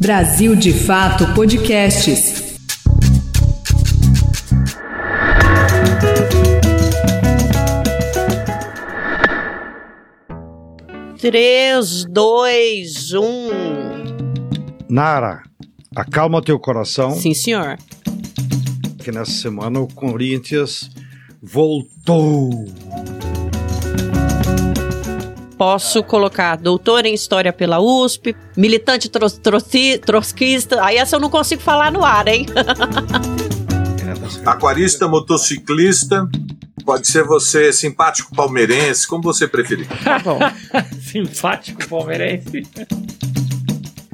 Brasil de Fato Podcasts. Três, dois, um. Nara, acalma teu coração, Sim, senhor. que nessa semana o Corinthians voltou. Posso colocar doutor em História pela USP, militante trotskista. Aí essa eu não consigo falar no ar, hein? Aquarista, motociclista, pode ser você simpático palmeirense, como você preferir. Tá bom. Simpático palmeirense.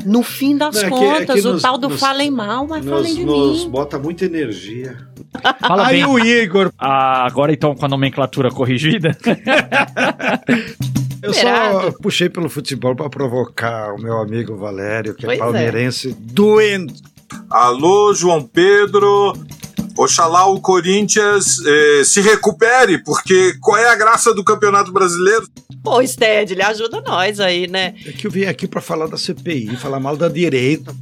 No fim das Não, é que- contas, é que o nos- tal do nos- falem mal, mas falem Nos, de nos mim. bota muita energia. Fala Aí bem. o Igor, Ah, agora então com a nomenclatura corrigida. Eu só puxei pelo futebol para provocar o meu amigo Valério, que Pois é é. palmeirense, doente. Alô, João Pedro. Oxalá o Corinthians eh, se recupere, porque qual é a graça do Campeonato Brasileiro? Pô, Sted, ele ajuda nós aí, né? É que eu vim aqui para falar da CPI, falar mal da direita.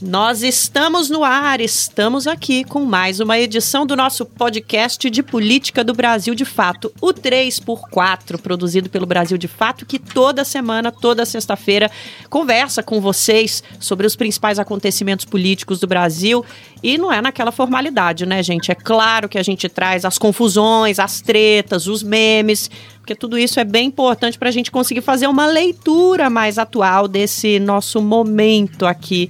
Nós estamos no ar, estamos aqui com mais uma edição do nosso podcast de política do Brasil de Fato, o 3x4, produzido pelo Brasil de Fato, que toda semana, toda sexta-feira, conversa com vocês sobre os principais acontecimentos políticos do Brasil. E não é naquela formalidade, né, gente? É claro que a gente traz as confusões, as tretas, os memes, porque tudo isso é bem importante para a gente conseguir fazer uma leitura mais atual desse nosso momento aqui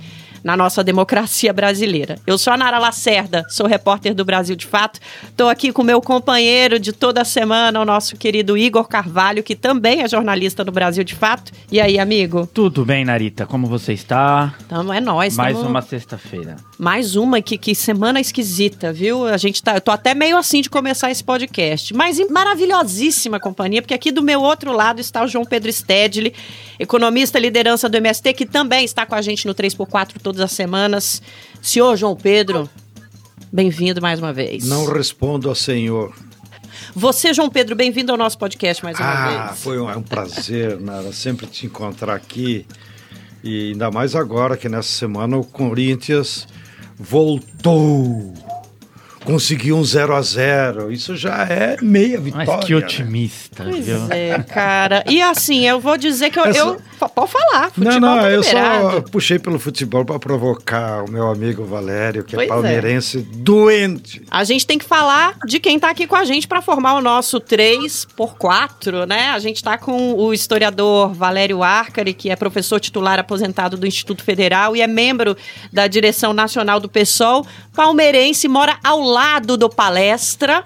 na nossa democracia brasileira. Eu sou a Nara Lacerda, sou repórter do Brasil de Fato. Estou aqui com meu companheiro de toda semana, o nosso querido Igor Carvalho, que também é jornalista do Brasil de Fato. E aí, amigo? Tudo bem, Narita? Como você está? Tamo, é nóis. Mais tamo- uma sexta-feira. mais uma que, que semana esquisita, viu? A gente tá. Eu tô até meio assim de começar esse podcast. Mas em maravilhosíssima companhia, porque aqui do meu outro lado está o João Pedro Stedley, economista liderança do MST, que também está com a gente no 3x4 todas as semanas. Senhor João Pedro, bem-vindo mais uma vez. Não respondo a senhor. Você, João Pedro, bem-vindo ao nosso podcast mais uma Ah, vez. foi um, é um prazer, Nara, sempre te encontrar aqui. E ainda mais agora que nessa semana o Corinthians voltou. Conseguiu um 0 a 0 Isso já é meia vitória. Mas que né? otimista, Pois viu? é, cara. E assim, eu vou dizer que eu. Essa- eu- Pode falar, futebol Não, não, tá eu só puxei pelo futebol para provocar o meu amigo Valério, que Pois é é. palmeirense, doente. A gente tem que falar de quem tá aqui com a gente para formar o nosso 3 por 4, né? A gente tá com o historiador Valério Arcari, que é professor titular aposentado do Instituto Federal e é membro da direção nacional do PSOL, palmeirense, mora ao lado do palestra.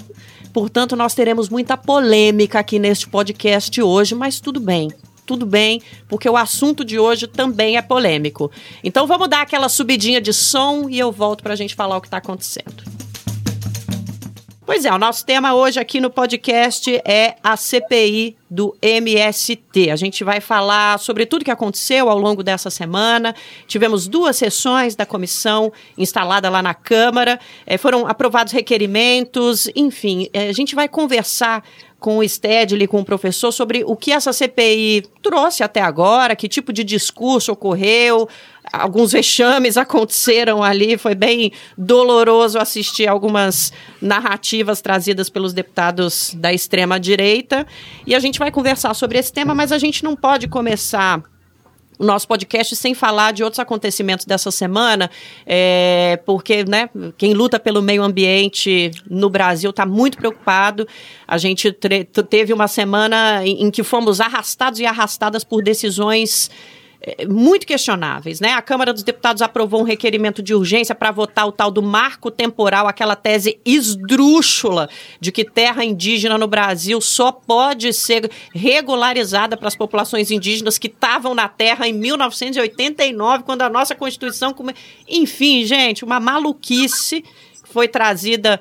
Portanto, nós teremos muita polêmica aqui neste podcast hoje, mas tudo bem. Tudo bem, porque o assunto de hoje também é polêmico. Então vamos dar aquela subidinha de som e eu volto para a gente falar o que está acontecendo. Pois é, o nosso tema hoje aqui no podcast é a CPI do MST. A gente vai falar sobre tudo que aconteceu ao longo dessa semana. Tivemos duas sessões da comissão instalada lá na Câmara, eh, foram aprovados requerimentos, enfim, eh, a gente vai conversar com o Stedley, com o professor, sobre o que essa CPI trouxe até agora, que tipo de discurso ocorreu, alguns vexames aconteceram ali, foi bem doloroso assistir algumas narrativas trazidas pelos deputados da extrema direita. E a gente vai conversar sobre esse tema, mas a gente não pode começar o nosso podcast sem falar de outros acontecimentos dessa semana, é, porque né, quem luta pelo meio ambiente no Brasil está muito preocupado. A gente teve uma semana em, em que fomos arrastados e arrastadas por decisões muito questionáveis, né? A Câmara dos Deputados aprovou um requerimento de urgência para votar o tal do marco temporal, aquela tese esdrúxula de que terra indígena no Brasil só pode ser regularizada para as populações indígenas que estavam na terra em 1989, quando a nossa Constituição. come- Enfim, gente, uma maluquice foi trazida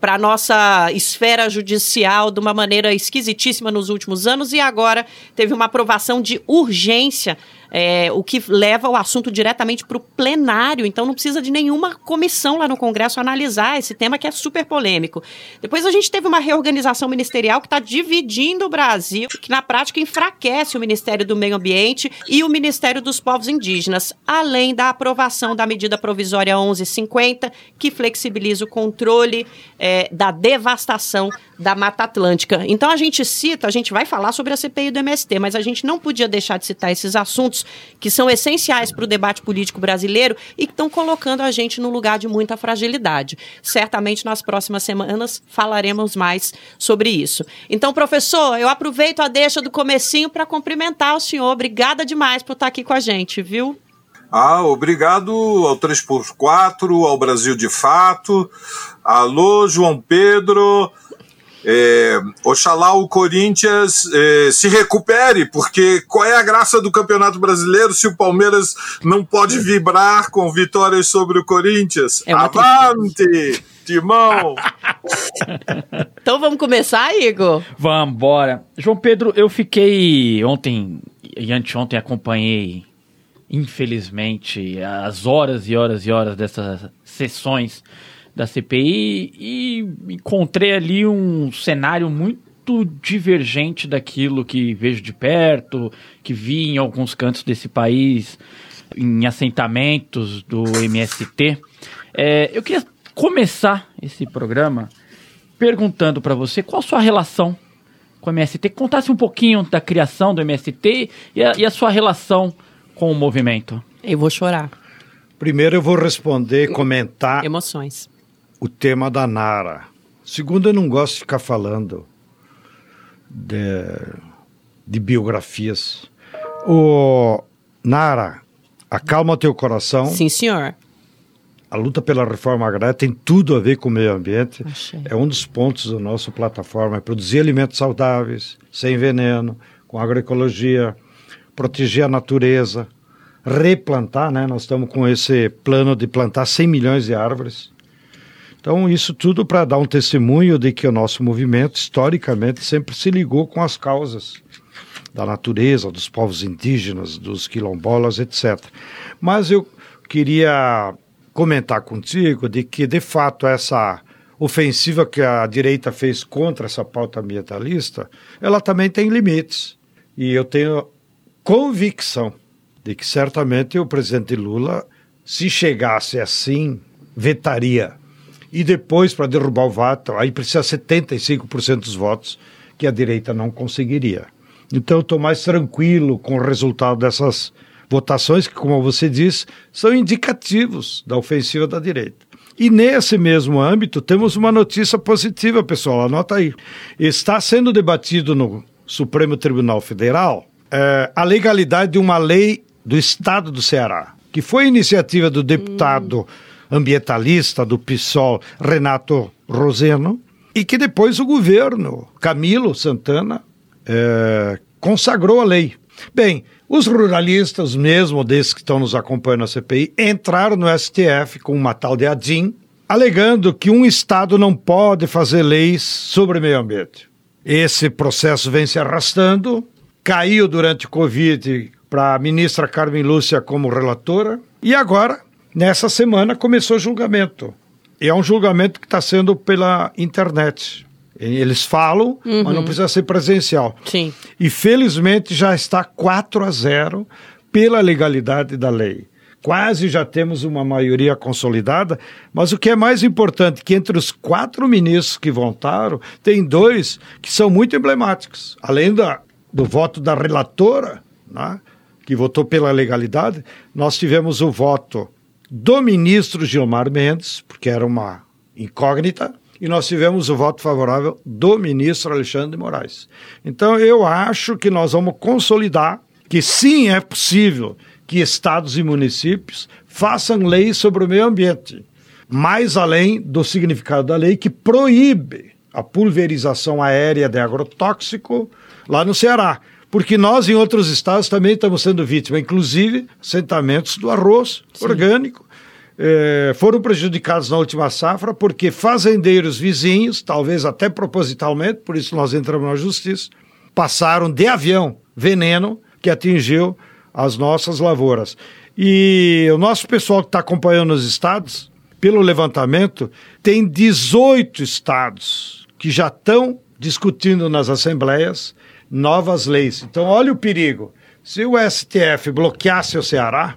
para a nossa esfera judicial de uma maneira esquisitíssima nos últimos anos e agora teve uma aprovação de urgência é, o que leva o assunto diretamente para o plenário. Então não precisa de nenhuma comissão lá no Congresso analisar esse tema que é super polêmico. Depois a gente teve uma reorganização ministerial que está dividindo o Brasil, que na prática enfraquece o Ministério do Meio Ambiente e o Ministério dos Povos Indígenas, além da aprovação da medida provisória 1150, que flexibiliza o controle é, da devastação da Mata Atlântica. Então a gente cita, a gente vai falar sobre a CPI do MST, mas a gente não podia deixar de citar esses assuntos que são essenciais para o debate político brasileiro e que estão colocando a gente num lugar de muita fragilidade. Certamente nas próximas semanas falaremos mais sobre isso. Então, professor, eu aproveito a deixa do comecinho para cumprimentar o senhor. Obrigada demais por estar aqui com a gente, viu? Ah, obrigado ao 3x4, ao Brasil de Fato. Alô, João Pedro. É, oxalá o Corinthians é, se recupere, porque qual é a graça do Campeonato Brasileiro se o Palmeiras não pode vibrar com vitórias sobre o Corinthians? É Avante, Timão! Então vamos começar, Igor? Vamos, bora. João Pedro, eu fiquei ontem e anteontem acompanhei, infelizmente, as horas e horas e horas dessas sessões da CPI e encontrei ali um cenário muito divergente daquilo que vejo de perto, que vi em alguns cantos desse país, em assentamentos do MST. É, eu queria começar esse programa perguntando para você qual a sua relação com o MST. Contasse um pouquinho da criação do MST e a, e a sua relação com o movimento. Eu vou chorar. Primeiro eu vou responder, comentar Emoções. O tema da Nara. Segundo, eu não gosto de ficar falando de, de biografias. O Nara, acalma teu coração. Sim, senhor. A luta pela reforma agrária tem tudo a ver com o meio ambiente. Achei. É um dos pontos da nossa plataforma, é produzir alimentos saudáveis, sem veneno, com agroecologia, proteger a natureza, replantar, né? Nós estamos com esse plano de plantar 100 milhões de árvores. Então, isso tudo para dar um testemunho de que o nosso movimento, historicamente, sempre se ligou com as causas da natureza, dos povos indígenas, dos quilombolas, etc. Mas eu queria comentar contigo de que, de fato, essa ofensiva que a direita fez contra essa pauta ambientalista, ela também tem limites. E eu tenho convicção de que certamente o presidente Lula, se chegasse assim, vetaria. E depois, para derrubar o voto, aí precisa 75% dos votos, que a direita não conseguiria. Então, estou mais tranquilo com o resultado dessas votações, que, como você disse, são indicativos da ofensiva da direita. E nesse mesmo âmbito, temos uma notícia positiva, pessoal, anota aí. Está sendo debatido no Supremo Tribunal Federal eh, a legalidade de uma lei do Estado do Ceará, que foi iniciativa do deputado ambientalista do PSOL, Renato Roseno, e que depois o governo, Camilo Santana, eh, consagrou a lei. Bem, os ruralistas, mesmo desses que estão nos acompanhando na CPI, entraram no STF com uma tal de ADIM, alegando que um Estado não pode fazer leis sobre meio ambiente. Esse processo vem se arrastando, caiu durante o Covid para a ministra Carmen Lúcia como relatora, e agora, nessa semana, começou o julgamento. E é um julgamento que está sendo pela internet. Eles falam, mas não precisa ser presencial. Sim. E felizmente já está 4 a 0 pela legalidade da lei. Quase já temos uma maioria consolidada, mas o que é mais importante que entre os quatro ministros que votaram, tem dois que são muito emblemáticos. Além da, do voto da relatora, né, que votou pela legalidade, nós tivemos o voto do ministro Gilmar Mendes, porque era uma incógnita, e nós tivemos o voto favorável do ministro Alexandre de Moraes. Então, eu acho que nós vamos consolidar que sim é possível que estados e municípios façam leis sobre o meio ambiente, mais além do significado da lei que proíbe a pulverização aérea de agrotóxico lá no Ceará. Porque nós, em outros estados, também estamos sendo vítimas, inclusive assentamentos do arroz orgânico, eh, foram prejudicados na última safra porque fazendeiros vizinhos, talvez até propositalmente, por isso nós entramos na justiça, passaram de avião veneno que atingiu as nossas lavouras. E o nosso pessoal que está acompanhando os estados, pelo levantamento, tem 18 estados que já estão discutindo nas assembleias novas leis. Então, olha o perigo. Se o STF bloqueasse o Ceará,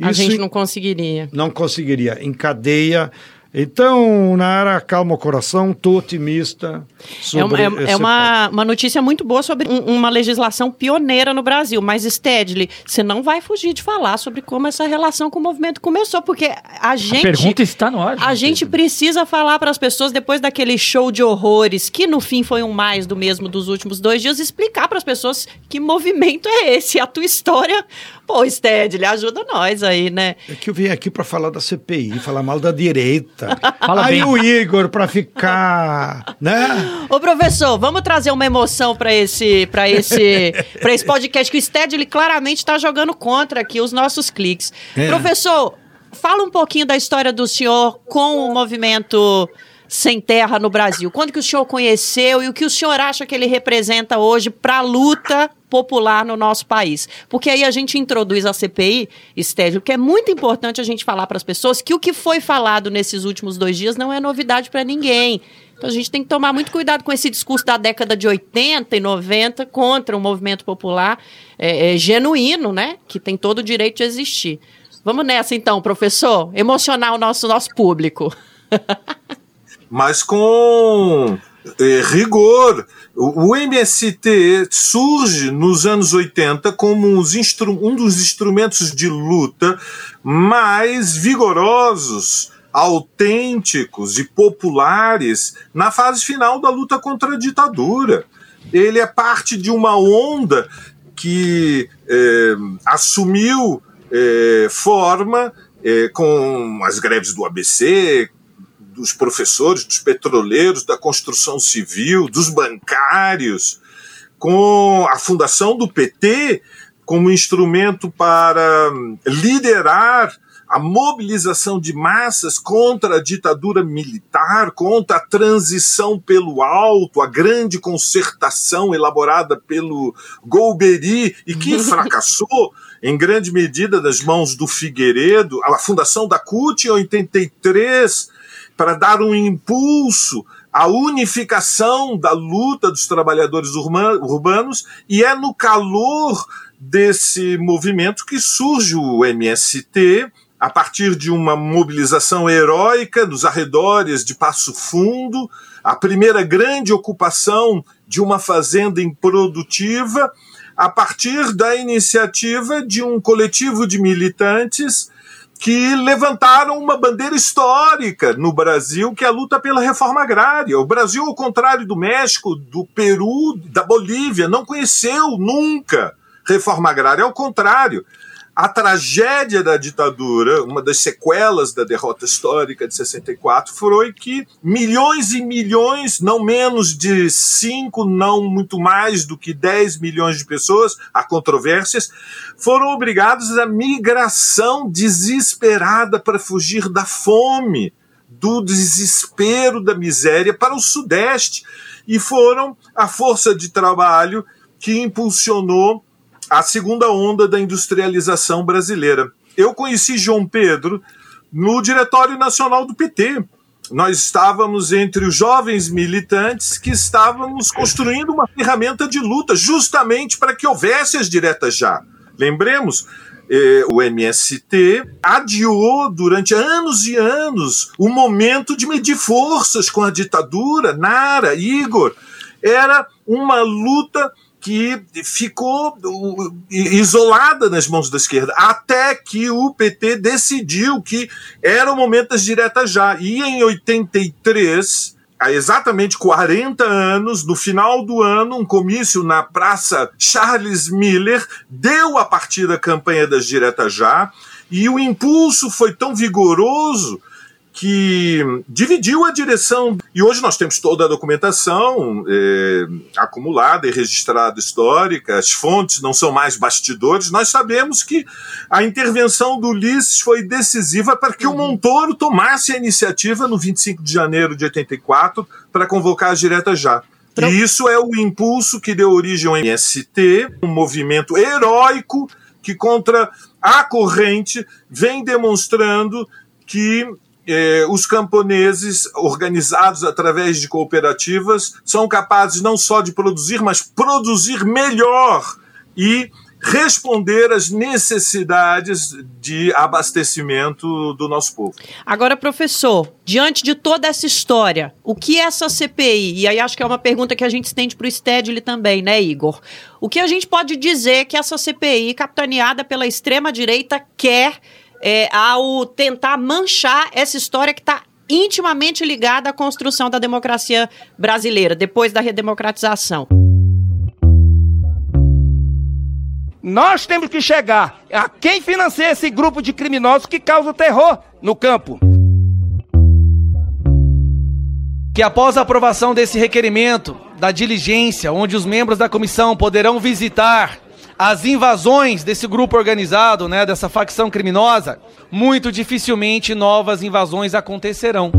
a gente não conseguiria. Não conseguiria. Encadeia então, Nara, calma o coração, estou otimista. Sobre é, é, é uma, uma notícia muito boa sobre um, uma legislação pioneira no Brasil. Mas, Stedley, você não vai fugir de falar sobre como essa relação com o movimento começou, porque a gente. A pergunta está no ar. A gente precisa falar para as pessoas, depois daquele show de horrores, que no fim foi um mais do mesmo dos últimos dois dias, explicar para as pessoas que movimento é esse. A tua história. Pô, Stedley, ajuda nós aí, né? É que eu vim aqui para falar da CPI, falar mal da direita. Fala Aí bem. o Igor para ficar, né? Ô professor, vamos trazer uma emoção para esse para esse para esse podcast que o Sted ele claramente está jogando contra aqui os nossos cliques. É. Professor, fala um pouquinho da história do senhor com o movimento sem terra no Brasil. Quando que o senhor conheceu e o que o senhor acha que ele representa hoje para a luta popular no nosso país. Porque aí a gente introduz a CPI, Estédio, que é muito importante a gente falar para as pessoas que o que foi falado nesses últimos dois dias não é novidade para ninguém. Então a gente tem que tomar muito cuidado com esse discurso da década de 80 e 90 contra o movimento popular é, é, genuíno, né? Que tem todo o direito de existir. Vamos nessa então, professor. Emocionar o nosso, nosso público. Mas com é, rigor. O, MST surge nos anos 80 como um dos instrumentos de luta mais vigorosos, autênticos e populares na fase final da luta contra a ditadura. Ele é parte de uma onda que é, assumiu é, forma é, com as greves do ABC, dos professores, dos petroleiros, da construção civil, dos bancários, com a fundação do PT como instrumento para liderar a mobilização de massas contra a ditadura militar, contra a transição pelo alto, a grande concertação elaborada pelo Golbery e que fracassou em grande medida nas mãos do Figueiredo, a fundação da CUT em 83, para dar um impulso à unificação da luta dos trabalhadores urbanos, e é no calor desse movimento que surge o MST, a partir de uma mobilização heróica nos arredores de Passo Fundo, a primeira grande ocupação de uma fazenda improdutiva, a partir da iniciativa de um coletivo de militantes que levantaram uma bandeira histórica no Brasil, que é a luta pela reforma agrária. O Brasil, ao contrário do México, do Peru, da Bolívia, não conheceu nunca reforma agrária. Ao contrário, a tragédia da ditadura, uma das sequelas da derrota histórica de 64, foi que milhões e milhões, não menos de 5, não muito mais do que 10 milhões de pessoas, há controvérsias, foram obrigados à migração desesperada para fugir da fome, do desespero, da miséria para o Sudeste. E foram a força de trabalho que impulsionou a segunda onda da industrialização brasileira. Eu conheci João Pedro no Diretório Nacional do PT. Nós estávamos entre os jovens militantes que estávamos construindo uma ferramenta de luta justamente para que houvesse as diretas já. Lembremos, eh, o MST adiou durante anos e anos o momento de medir forças com a ditadura. Nara, Igor, era uma luta que ficou isolada nas mãos da esquerda, até que o PT decidiu que era o momento das diretas já. E em 83, há exatamente 40 anos, no final do ano, um comício na Praça Charles Miller deu a partir da campanha das diretas já, e o impulso foi tão vigoroso que dividiu a direção. E hoje nós temos toda a documentação é, acumulada e registrada histórica, as fontes não são mais bastidores. Nós sabemos que a intervenção do Ulisses foi decisiva para que o uhum. Montoro tomasse a iniciativa no 25 de janeiro de 84 para convocar as diretas já. E isso é o impulso que deu origem ao MST, um movimento heróico que, contra a corrente, vem demonstrando que eh, os camponeses, organizados através de cooperativas, são capazes não só de produzir, mas produzir melhor e responder às necessidades de abastecimento do nosso povo. Agora, professor, diante de toda essa história, o que essa CPI, e aí acho que é uma pergunta que a gente estende para o Stedley também, né, Igor? O que a gente pode dizer que essa CPI, capitaneada pela extrema-direita, quer é, ao tentar manchar essa história que está intimamente ligada à construção da democracia brasileira, depois da redemocratização? Nós temos que chegar a quem financia esse grupo de criminosos que causa terror no campo. Que após a aprovação desse requerimento da diligência, onde os membros da comissão poderão visitar as invasões desse grupo organizado, né, dessa facção criminosa, muito dificilmente novas invasões acontecerão.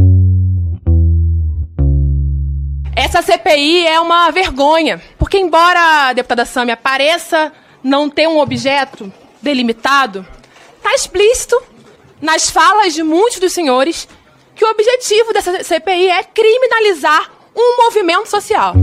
Essa CPI é uma vergonha, porque embora a deputada Sami apareça não ter um objeto delimitado, está explícito nas falas de muitos dos senhores que o objetivo dessa CPI é criminalizar um movimento social.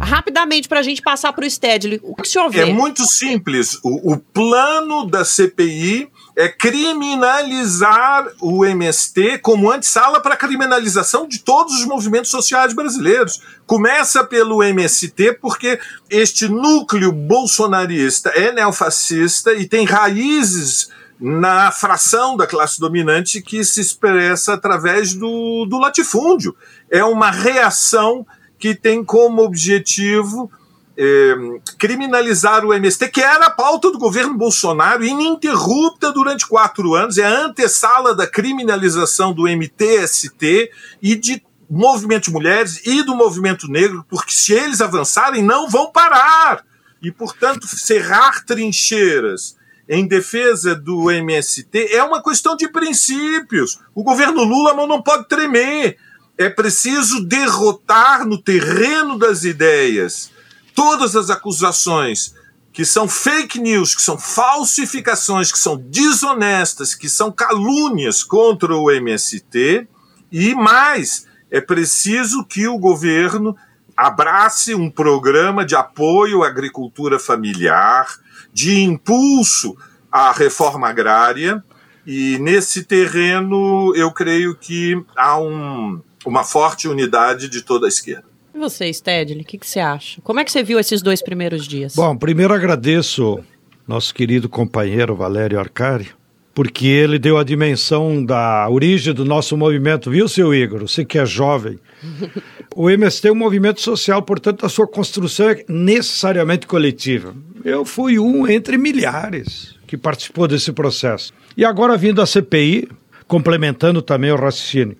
Rapidamente, para a gente passar para o Stedley, o que o senhor vê? É muito simples. O, o plano da CPI é criminalizar o MST como antessala para a criminalização de todos os movimentos sociais brasileiros. Começa pelo MST, porque este núcleo bolsonarista é neofascista e tem raízes na fração da classe dominante que se expressa através do, do latifúndio. É uma reação que tem como objetivo é, criminalizar o MST, que era a pauta do governo Bolsonaro, ininterrupta durante quatro anos, é a antessala da criminalização do MTST e de movimento de mulheres e do movimento negro, porque se eles avançarem, não vão parar. E, portanto, cerrar trincheiras em defesa do MST é uma questão de princípios. O governo Lula não pode tremer. É preciso derrotar no terreno das ideias todas as acusações que são fake news, que são falsificações, que são desonestas, que são calúnias contra o MST, e mais, é preciso que o governo abrace um programa de apoio à agricultura familiar, de impulso à reforma agrária, e nesse terreno eu creio que há um, uma forte unidade de toda a esquerda. E você, Stedley, o que, que você acha? Como é que você viu esses dois primeiros dias? Bom, primeiro agradeço nosso querido companheiro Valério Arcari, porque ele deu a dimensão da origem do nosso movimento, viu, seu Igor? Você que é jovem. O MST é um movimento social, portanto, a sua construção é necessariamente coletiva. Eu fui um entre milhares que participou desse processo. E agora, vindo a CPI, complementando também o raciocínio.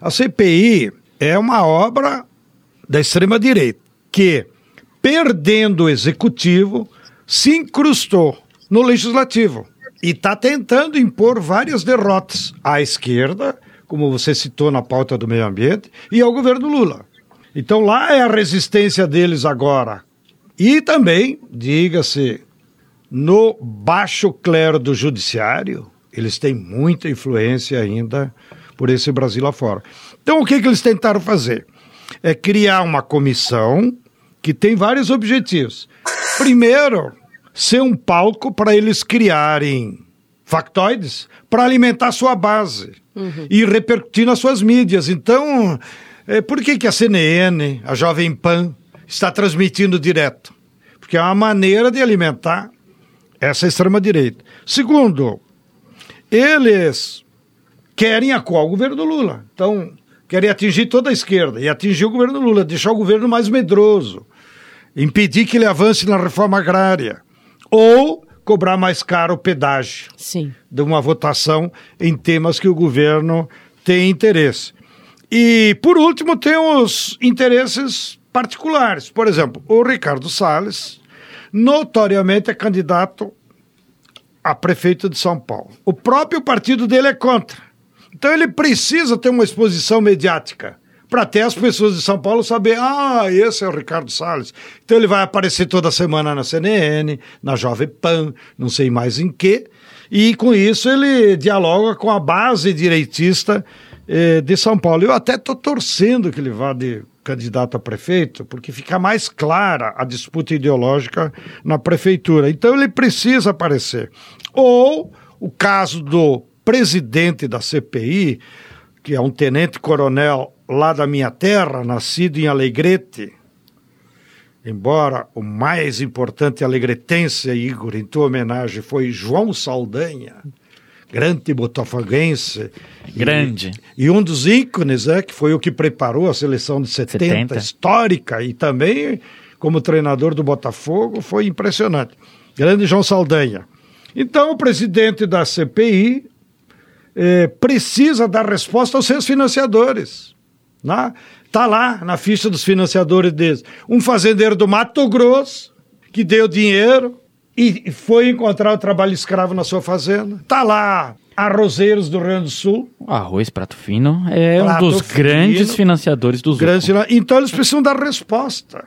A CPI é uma obra da extrema-direita, que, perdendo o executivo, se incrustou no legislativo e está tentando impor várias derrotas à esquerda, como você citou na pauta do meio ambiente, e ao governo Lula. Então lá é a resistência deles agora. E também, diga-se, no baixo clero do judiciário, eles têm muita influência ainda por esse Brasil afora. Então o que, que eles tentaram fazer? é criar uma comissão que tem vários objetivos. Primeiro, ser um palco para eles criarem factoides para alimentar sua base uhum. e repercutir nas suas mídias. Então, é, por que, que a CNN, a Jovem Pan, está transmitindo direto? Porque é uma maneira de alimentar essa extrema-direita. Segundo, eles querem acuar o governo do Lula. Então, querem atingir toda a esquerda e atingir o governo Lula, deixar o governo mais medroso, impedir que ele avance na reforma agrária ou cobrar mais caro o pedágio Sim. de uma votação em temas que o governo tem interesse. E, por último, tem os interesses particulares. Por exemplo, o Ricardo Salles, notoriamente é candidato a prefeito de São Paulo. O próprio partido dele é contra. Então ele precisa ter uma exposição mediática para até as pessoas de São Paulo saber, ah, esse é o Ricardo Salles. Então ele vai aparecer toda semana na CNN, na Jovem Pan, não sei mais em que, e com isso ele dialoga com a base direitista eh, de São Paulo. Eu até estou torcendo que ele vá de candidato a prefeito, porque fica mais clara a disputa ideológica na prefeitura. Então ele precisa aparecer. Ou o caso do presidente da CPI, que é um tenente-coronel lá da minha terra, nascido em Alegrete, embora o mais importante alegretense, Igor, em tua homenagem, foi João Saldanha, grande botafoguense. Grande. E, e, um dos ícones, é, que foi o que preparou a seleção de 70, 70, histórica, e também como treinador do Botafogo, foi impressionante. Grande João Saldanha. Então, o presidente da CPI eh, precisa dar resposta aos seus financiadores. Né? Tá lá na ficha dos financiadores deles. Um fazendeiro do Mato Grosso que deu dinheiro e foi encontrar o trabalho escravo na sua fazenda. Tá lá Arrozeiros do Rio Grande do Sul. Arroz Prato Fino é Prato um dos fino, grandes financiadores dos grandes, Então eles precisam dar resposta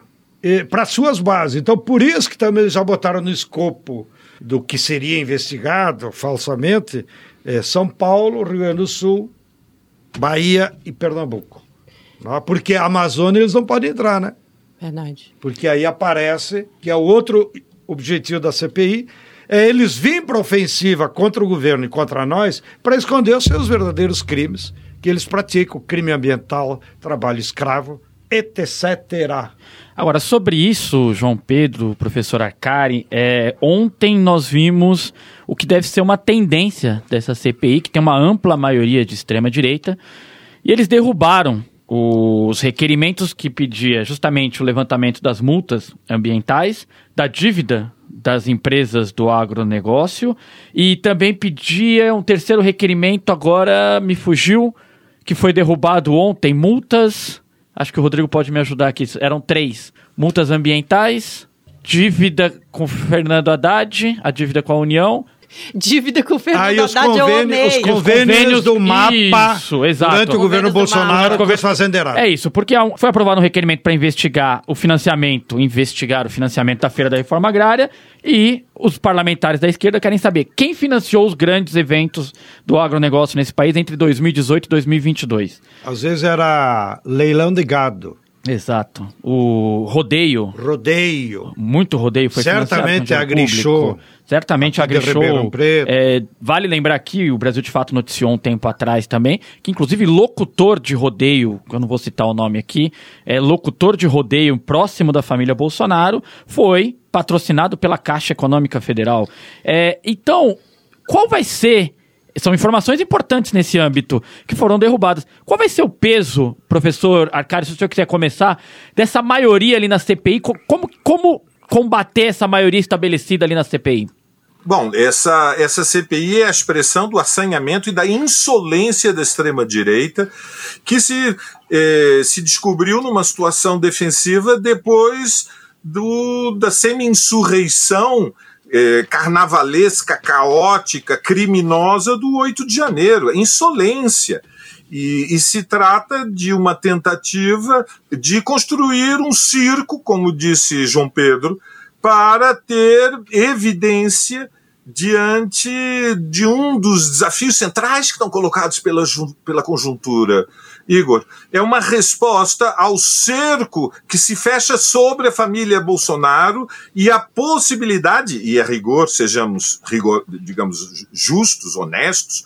para suas bases. Então por isso que também já botaram no escopo do que seria investigado falsamente é, São Paulo, Rio Grande do Sul, Bahia e Pernambuco. Não, porque a Amazônia eles não podem entrar, né? Verdade. Porque aí aparece que é o outro objetivo da CPI, é eles virem para ofensiva contra o governo e contra nós para esconder os seus verdadeiros crimes, que eles praticam, crime ambiental, trabalho escravo, etc. Agora, sobre isso, João Pedro, professor Arcari, é, ontem nós vimos o que deve ser uma tendência dessa CPI, que tem uma ampla maioria de extrema-direita, e eles derrubaram os requerimentos que pedia justamente o levantamento das multas ambientais, da dívida das empresas do agronegócio e também pedia um terceiro requerimento, agora me fugiu, que foi derrubado ontem, multas Acho que o Rodrigo pode me ajudar aqui. Eram três: multas ambientais, dívida com Fernando Haddad, a dívida com a União. Dívida com o Fernando Aí os Haddad, eu convênios, amei. os convênios do mapa Isso, exato. durante o governo Convênios Bolsonaro com os fazendeirados. É isso, porque foi aprovado um requerimento para investigar o financiamento, investigar o financiamento da Feira da Reforma Agrária e os parlamentares da esquerda querem saber quem financiou os grandes eventos do agronegócio nesse país entre 2018 e 2022. Às vezes era leilão de gado, Exato. O rodeio, rodeio. muito rodeio foi Certamente financiado com a dinheiro Grishow. público. Certamente a A de Grishow. Ribeirão Preto. é, vale lembrar que o Brasil de Fato noticiou um tempo atrás também, que inclusive locutor de rodeio, que eu não vou citar o nome aqui, é locutor de rodeio próximo da família Bolsonaro, foi patrocinado pela Caixa Econômica Federal. É, então, qual vai ser são informações importantes nesse âmbito que foram derrubadas. Qual vai ser o peso, professor Arcário, se o senhor quiser começar, dessa maioria ali na CPI? Co- Como, como combater essa maioria estabelecida ali na CPI? Bom, essa, essa CPI é a expressão do assanhamento e da insolência da extrema-direita, que se, eh, se descobriu numa situação defensiva depois do, da semi-insurreição eh, carnavalesca, caótica, criminosa do 8 de janeiro. É insolência. E, e se trata de uma tentativa de construir um circo, como disse João Pedro, para ter evidência diante de um dos desafios centrais que estão colocados pela, pela conjuntura. Igor, é uma resposta ao cerco que se fecha sobre a família Bolsonaro e a possibilidade, e a rigor, sejamos, rigor, digamos, justos, honestos,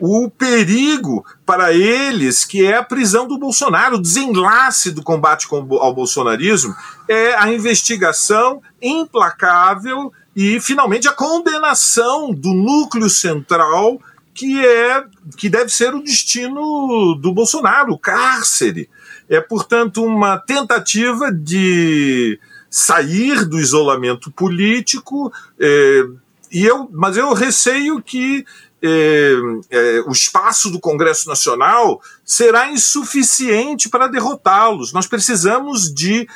o perigo para eles, que é a prisão do Bolsonaro, o desenlace do combate com- ao bolsonarismo, é a investigação implacável e, finalmente, a condenação do núcleo central que é que deve ser o destino do Bolsonaro, o cárcere. É, portanto, uma tentativa de sair do isolamento político, eh, e eu, mas eu receio que eh, eh, o espaço do Congresso Nacional será insuficiente para derrotá-los. Nós precisamos de,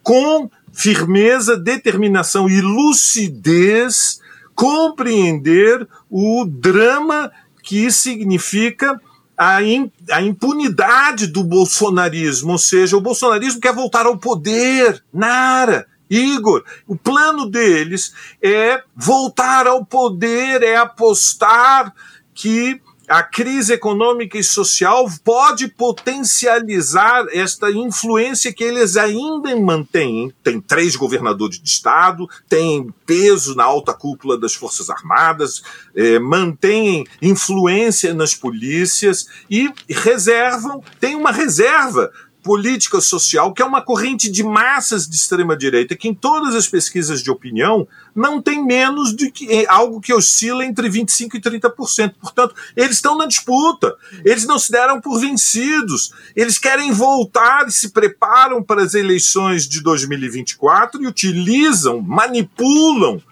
com firmeza, determinação e lucidez, compreender o drama que significa a, in, a impunidade do bolsonarismo, ou seja, o bolsonarismo quer voltar ao poder, Nara. Igor, o plano deles é voltar ao poder, é apostar que a crise econômica e social pode potencializar esta influência que eles ainda mantêm. Tem três governadores de Estado, tem peso na alta cúpula das Forças Armadas, eh, mantêm influência nas polícias e reservam, tem uma reserva política social, que é uma corrente de massas de extrema-direita, que em todas as pesquisas de opinião não tem menos de que, eh, algo que oscila entre 25% e 30%. Portanto, eles estão na disputa, eles não se deram por vencidos, eles querem voltar e se preparam para as eleições de 2024 e utilizam, manipulam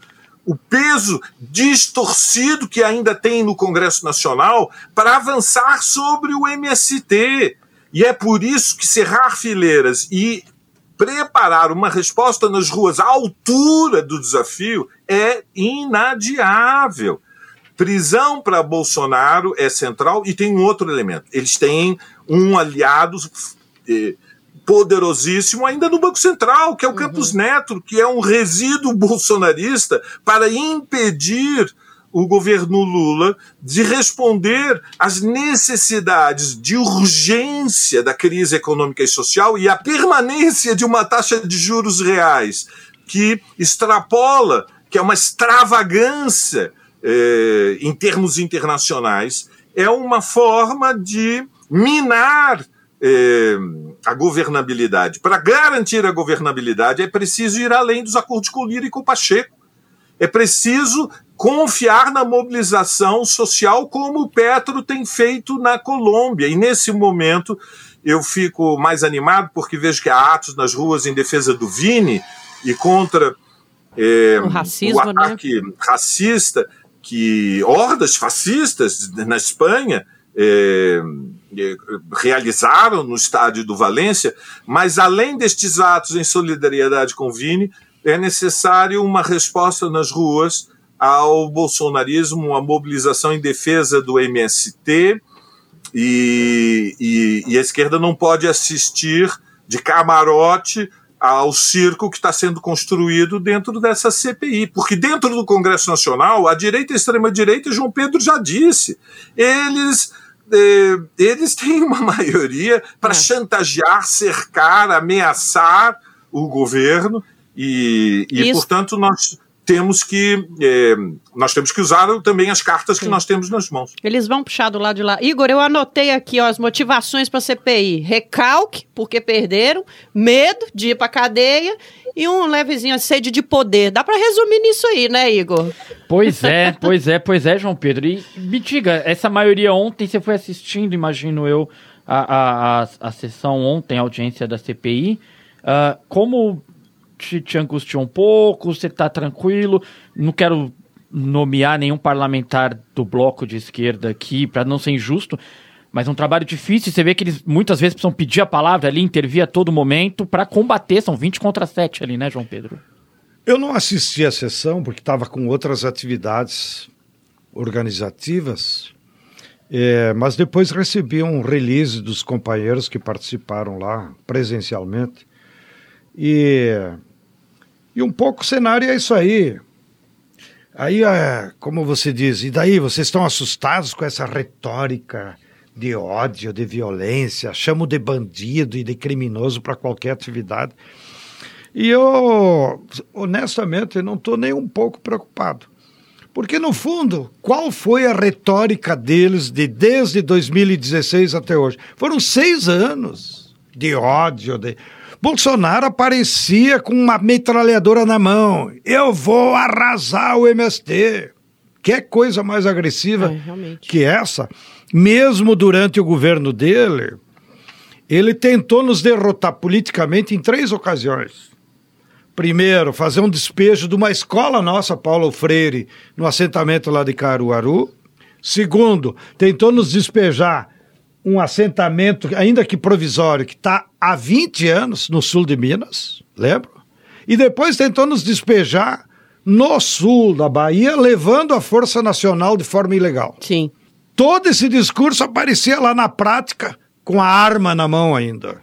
o peso distorcido que ainda tem no Congresso Nacional para avançar sobre o MST e é por isso que cerrar fileiras e preparar uma resposta nas ruas à altura do desafio é inadiável. Prisão para Bolsonaro é central e tem um outro elemento. Eles têm um aliado eh, poderosíssimo ainda no Banco Central, que é o uhum. Campos Neto, que é um resíduo bolsonarista para impedir o governo Lula de responder às necessidades de urgência da crise econômica e social e a permanência de uma taxa de juros reais que extrapola, que é uma extravagância eh, em termos internacionais, é uma forma de minar eh, a governabilidade. Para garantir a governabilidade, é preciso ir além dos acordos com Lira e com Pacheco. É preciso confiar na mobilização social como o Petro tem feito na Colômbia. E nesse momento eu fico mais animado porque vejo que há atos nas ruas em defesa do Vini e contra é, o, racismo, o né? ataque né? racista que hordas fascistas na Espanha é, é, realizaram no estádio do Valência, mas além destes atos em solidariedade com o Vini, é necessário uma resposta nas ruas ao bolsonarismo, a mobilização em defesa do MST, e, e, e a esquerda não pode assistir de camarote ao circo que está sendo construído dentro dessa CPI. Porque dentro do Congresso Nacional, a direita e a extrema-direita, João Pedro já disse, eles. Eh, eles têm uma maioria para é. chantagear, cercar, ameaçar o governo e, e portanto, nós temos que é, nós temos que usar também as cartas Sim. que nós temos nas mãos. Eles vão puxar do lado de lá. Igor, eu anotei aqui ó, as motivações para a CPI: recalque, porque perderam, medo de ir para cadeia e um levezinho sede de poder. Dá para resumir nisso aí, né, Igor? Pois é, pois é, pois é, João Pedro. E me diga, essa maioria ontem você foi assistindo, imagino eu, a, a, a, a sessão ontem, a audiência da CPI. Uh, ah, como te, te angustiou um pouco? Você está tranquilo? Não quero nomear nenhum parlamentar do bloco de esquerda aqui, para não ser injusto, mas é um trabalho difícil. Você vê que eles muitas vezes precisam pedir a palavra ali, intervir a todo momento para combater. São 20 contra 7 ali, né, João Pedro? Eu não assisti a sessão porque estava com outras atividades organizativas, é, mas depois recebi um release dos companheiros que participaram lá presencialmente. E e um pouco o cenário é isso aí. Aí, é, como você diz, e daí vocês estão assustados com essa retórica de ódio, de violência, chamo de bandido e de criminoso para qualquer atividade. E eu, honestamente, não estou nem um pouco preocupado. Porque, no fundo, qual foi a retórica deles de desde 2016 até hoje? Foram seis anos de ódio, de Bolsonaro aparecia com uma metralhadora na mão. Eu vou arrasar o MST. Que coisa mais agressiva é, que essa? Mesmo durante o governo dele, ele tentou nos derrotar politicamente em três ocasiões. Primeiro, fazer um despejo de uma escola nossa, Paulo Freire, no assentamento lá de Caruaru. Segundo, tentou nos despejar um assentamento, ainda que provisório, que está há 20 anos no sul de Minas, lembra? E depois tentou nos despejar no sul da Bahia, levando a Força Nacional de forma ilegal. Sim. todo esse discurso aparecia lá na prática com a arma na mão ainda.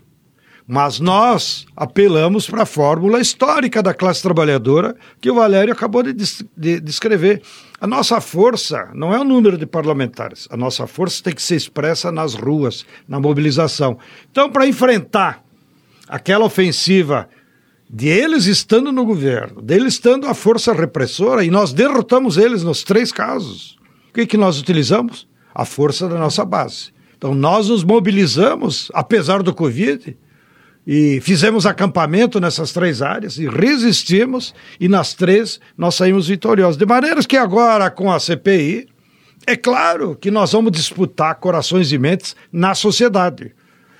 Mas nós apelamos para a fórmula histórica da classe trabalhadora que o Valério acabou de, de descrever. A nossa força não é o número de parlamentares, a nossa força tem que ser expressa nas ruas, na mobilização. Então, para enfrentar aquela ofensiva de eles estando no governo, deles estando a força repressora, e nós derrotamos eles nos três casos. O que, que nós utilizamos? A força da nossa base. Então, nós nos mobilizamos, apesar do Covid, e fizemos acampamento nessas três áreas e resistimos e nas três nós saímos vitoriosos. De maneira que agora com a CPI, é claro que nós vamos disputar corações e mentes na sociedade,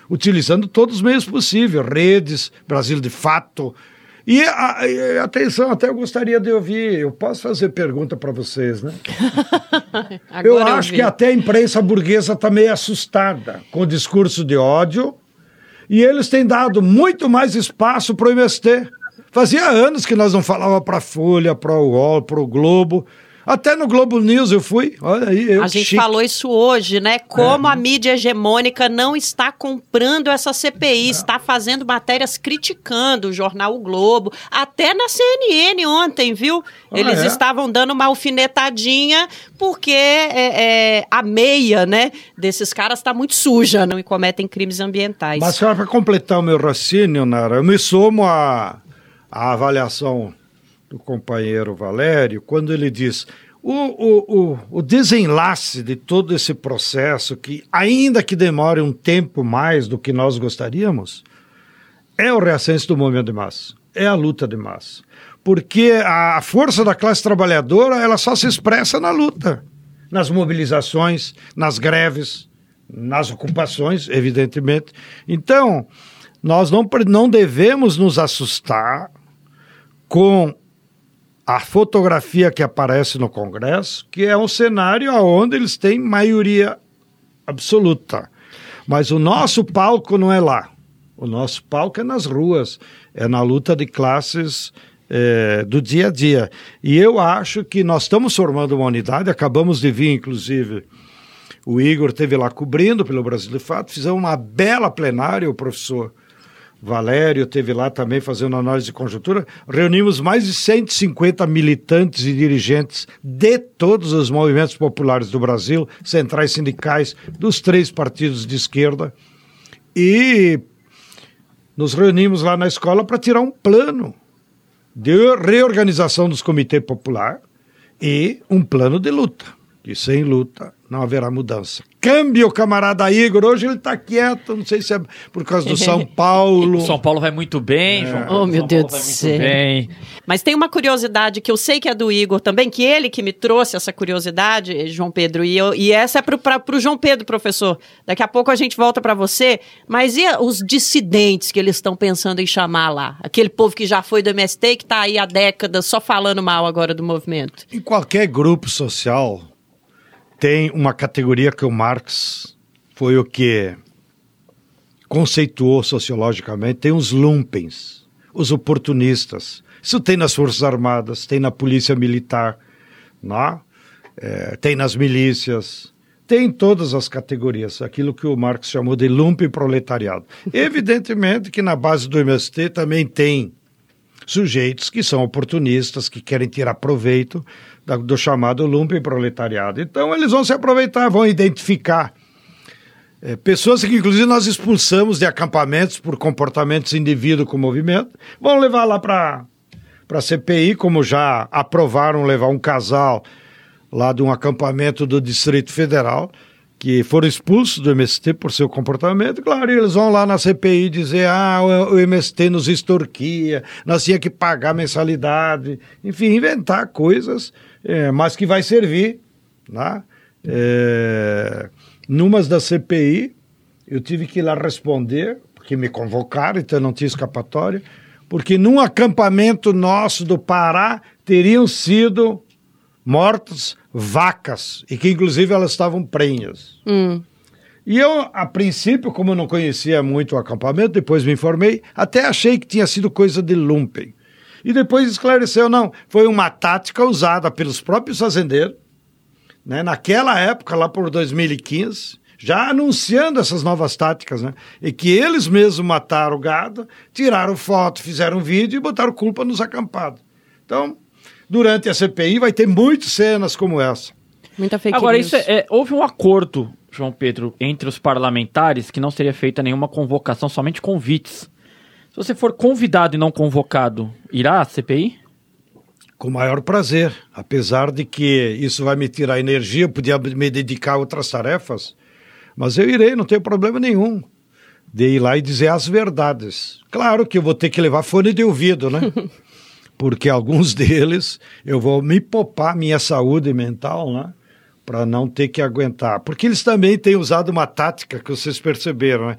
utilizando todos os meios possíveis, redes, Brasil de fato. E a, atenção, até eu gostaria de ouvir, eu posso fazer pergunta para vocês, né? eu acho eu que até a imprensa burguesa está meio assustada com o discurso de ódio e eles têm dado muito mais espaço para o MST. Fazia anos que nós não falava para a Folha, para o UOL, para o Globo. Até no Globo News eu fui. Olha aí, eu A gente chique. falou isso hoje, né? Como é. a mídia hegemônica não está comprando essa CPI, é. está fazendo matérias criticando o jornal o Globo, até na CNN ontem, viu? Ah, Eles é? estavam dando uma alfinetadinha porque é, é a meia, né, desses caras está muito suja, não e cometem crimes ambientais. Mas para completar o meu raciocínio, Nara, eu me somo à, à avaliação do companheiro Valério, quando ele diz o, o, o, o, desenlace de todo esse processo, que ainda que demore um tempo mais do que nós gostaríamos, é o reascenso do movimento de massa, é a luta de massa. Porque a força da classe trabalhadora, ela só se expressa na luta, nas mobilizações, nas greves, nas ocupações, evidentemente. Então, nós não, não devemos nos assustar com a fotografia que aparece no Congresso, que é um cenário onde eles têm maioria absoluta. Mas o nosso palco não é lá. O nosso palco é nas ruas, é na luta de classes é, do dia a dia. E eu acho que nós estamos formando uma unidade, acabamos de vir, inclusive, o Igor teve lá cobrindo pelo Brasil de Fato, fizemos uma bela plenária, o professor Valério teve lá também fazendo análise de conjuntura. Reunimos mais de 150 militantes e dirigentes de todos os movimentos populares do Brasil, centrais sindicais dos três partidos de esquerda. E nos reunimos lá na escola para tirar um plano de reorganização dos comitês popular e um plano de luta. E sem luta não haverá mudança. Câmbio, camarada Igor. Hoje ele está quieto, não sei se é por causa do São Paulo. São Paulo vai muito bem, é. João. Oh, meu São Deus do céu. Mas tem uma curiosidade que eu sei que é do Igor também, que ele que me trouxe essa curiosidade, João Pedro. E, eu, e essa é para o João Pedro, professor. Daqui a pouco a gente volta para você. Mas e os dissidentes que eles estão pensando em chamar lá? Aquele povo que já foi do MST e que está aí há décadas só falando mal agora do movimento? Em qualquer grupo social tem uma categoria que o Marx foi o que conceituou sociologicamente, tem os lumpens, os oportunistas. Isso tem nas Forças Armadas, tem na Polícia Militar, né? É, tem nas milícias, tem em todas as categorias, aquilo que o Marx chamou de lumpen proletariado. Evidentemente que na base do MST também tem sujeitos que são oportunistas, que querem tirar proveito do chamado lumpen proletariado. Então eles vão se aproveitar, vão identificar é, pessoas que inclusive nós expulsamos de acampamentos por comportamentos indivíduo com movimento, vão levar lá para para CPI, como já aprovaram levar um casal lá de um acampamento do Distrito Federal, que foram expulsos do MST por seu comportamento, claro, eles vão lá na CPI dizer, ah, o, MST nos extorquia, nós tínhamos que pagar mensalidade, enfim, inventar coisas é, mas que vai servir. Né? É, numas da CPI, eu tive que ir lá responder, porque me convocaram, então não tinha escapatória, porque num acampamento nosso do Pará teriam sido mortas vacas, e que inclusive elas estavam prenhas. Hum. E eu, a princípio, como eu não conhecia muito o acampamento, depois me informei, até achei que tinha sido coisa de lumpen. E depois esclareceu, não, foi uma tática usada pelos próprios fazendeiros, né, naquela época, lá por 2015, já anunciando essas novas táticas, né? E que eles mesmos mataram o gado, tiraram foto, fizeram vídeo e botaram culpa nos acampados. Então, durante a CPI vai ter muitas cenas como essa. Muita fake Agora, news. isso é, é- houve um acordo, João Pedro, entre os parlamentares que não seria feita nenhuma convocação, somente convites. Se você for convidado e não convocado, irá à CPI? Com o maior prazer, apesar de que isso vai me tirar energia, eu podia me dedicar a outras tarefas, mas eu irei, não tenho problema nenhum de ir lá e dizer as verdades. Claro que eu vou ter que levar fone de ouvido, né? Porque alguns deles eu vou me poupar minha saúde mental, né? Para não ter que aguentar. Porque eles também têm usado uma tática que vocês perceberam, né?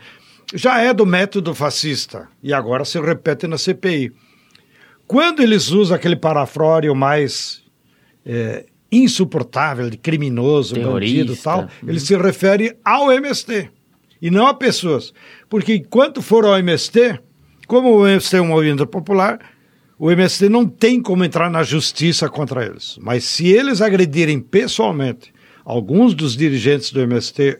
Já é do método fascista e agora se repete na CPI. Quando eles usam aquele parafrório mais é, insuportável, de criminoso, Terrorista. bandido e tal, ele se refere ao MST e não a pessoas. Porque enquanto for ao MST, como o MST é um movimento popular, o MST não tem como entrar na justiça contra eles. Mas se eles agredirem pessoalmente alguns dos dirigentes do MST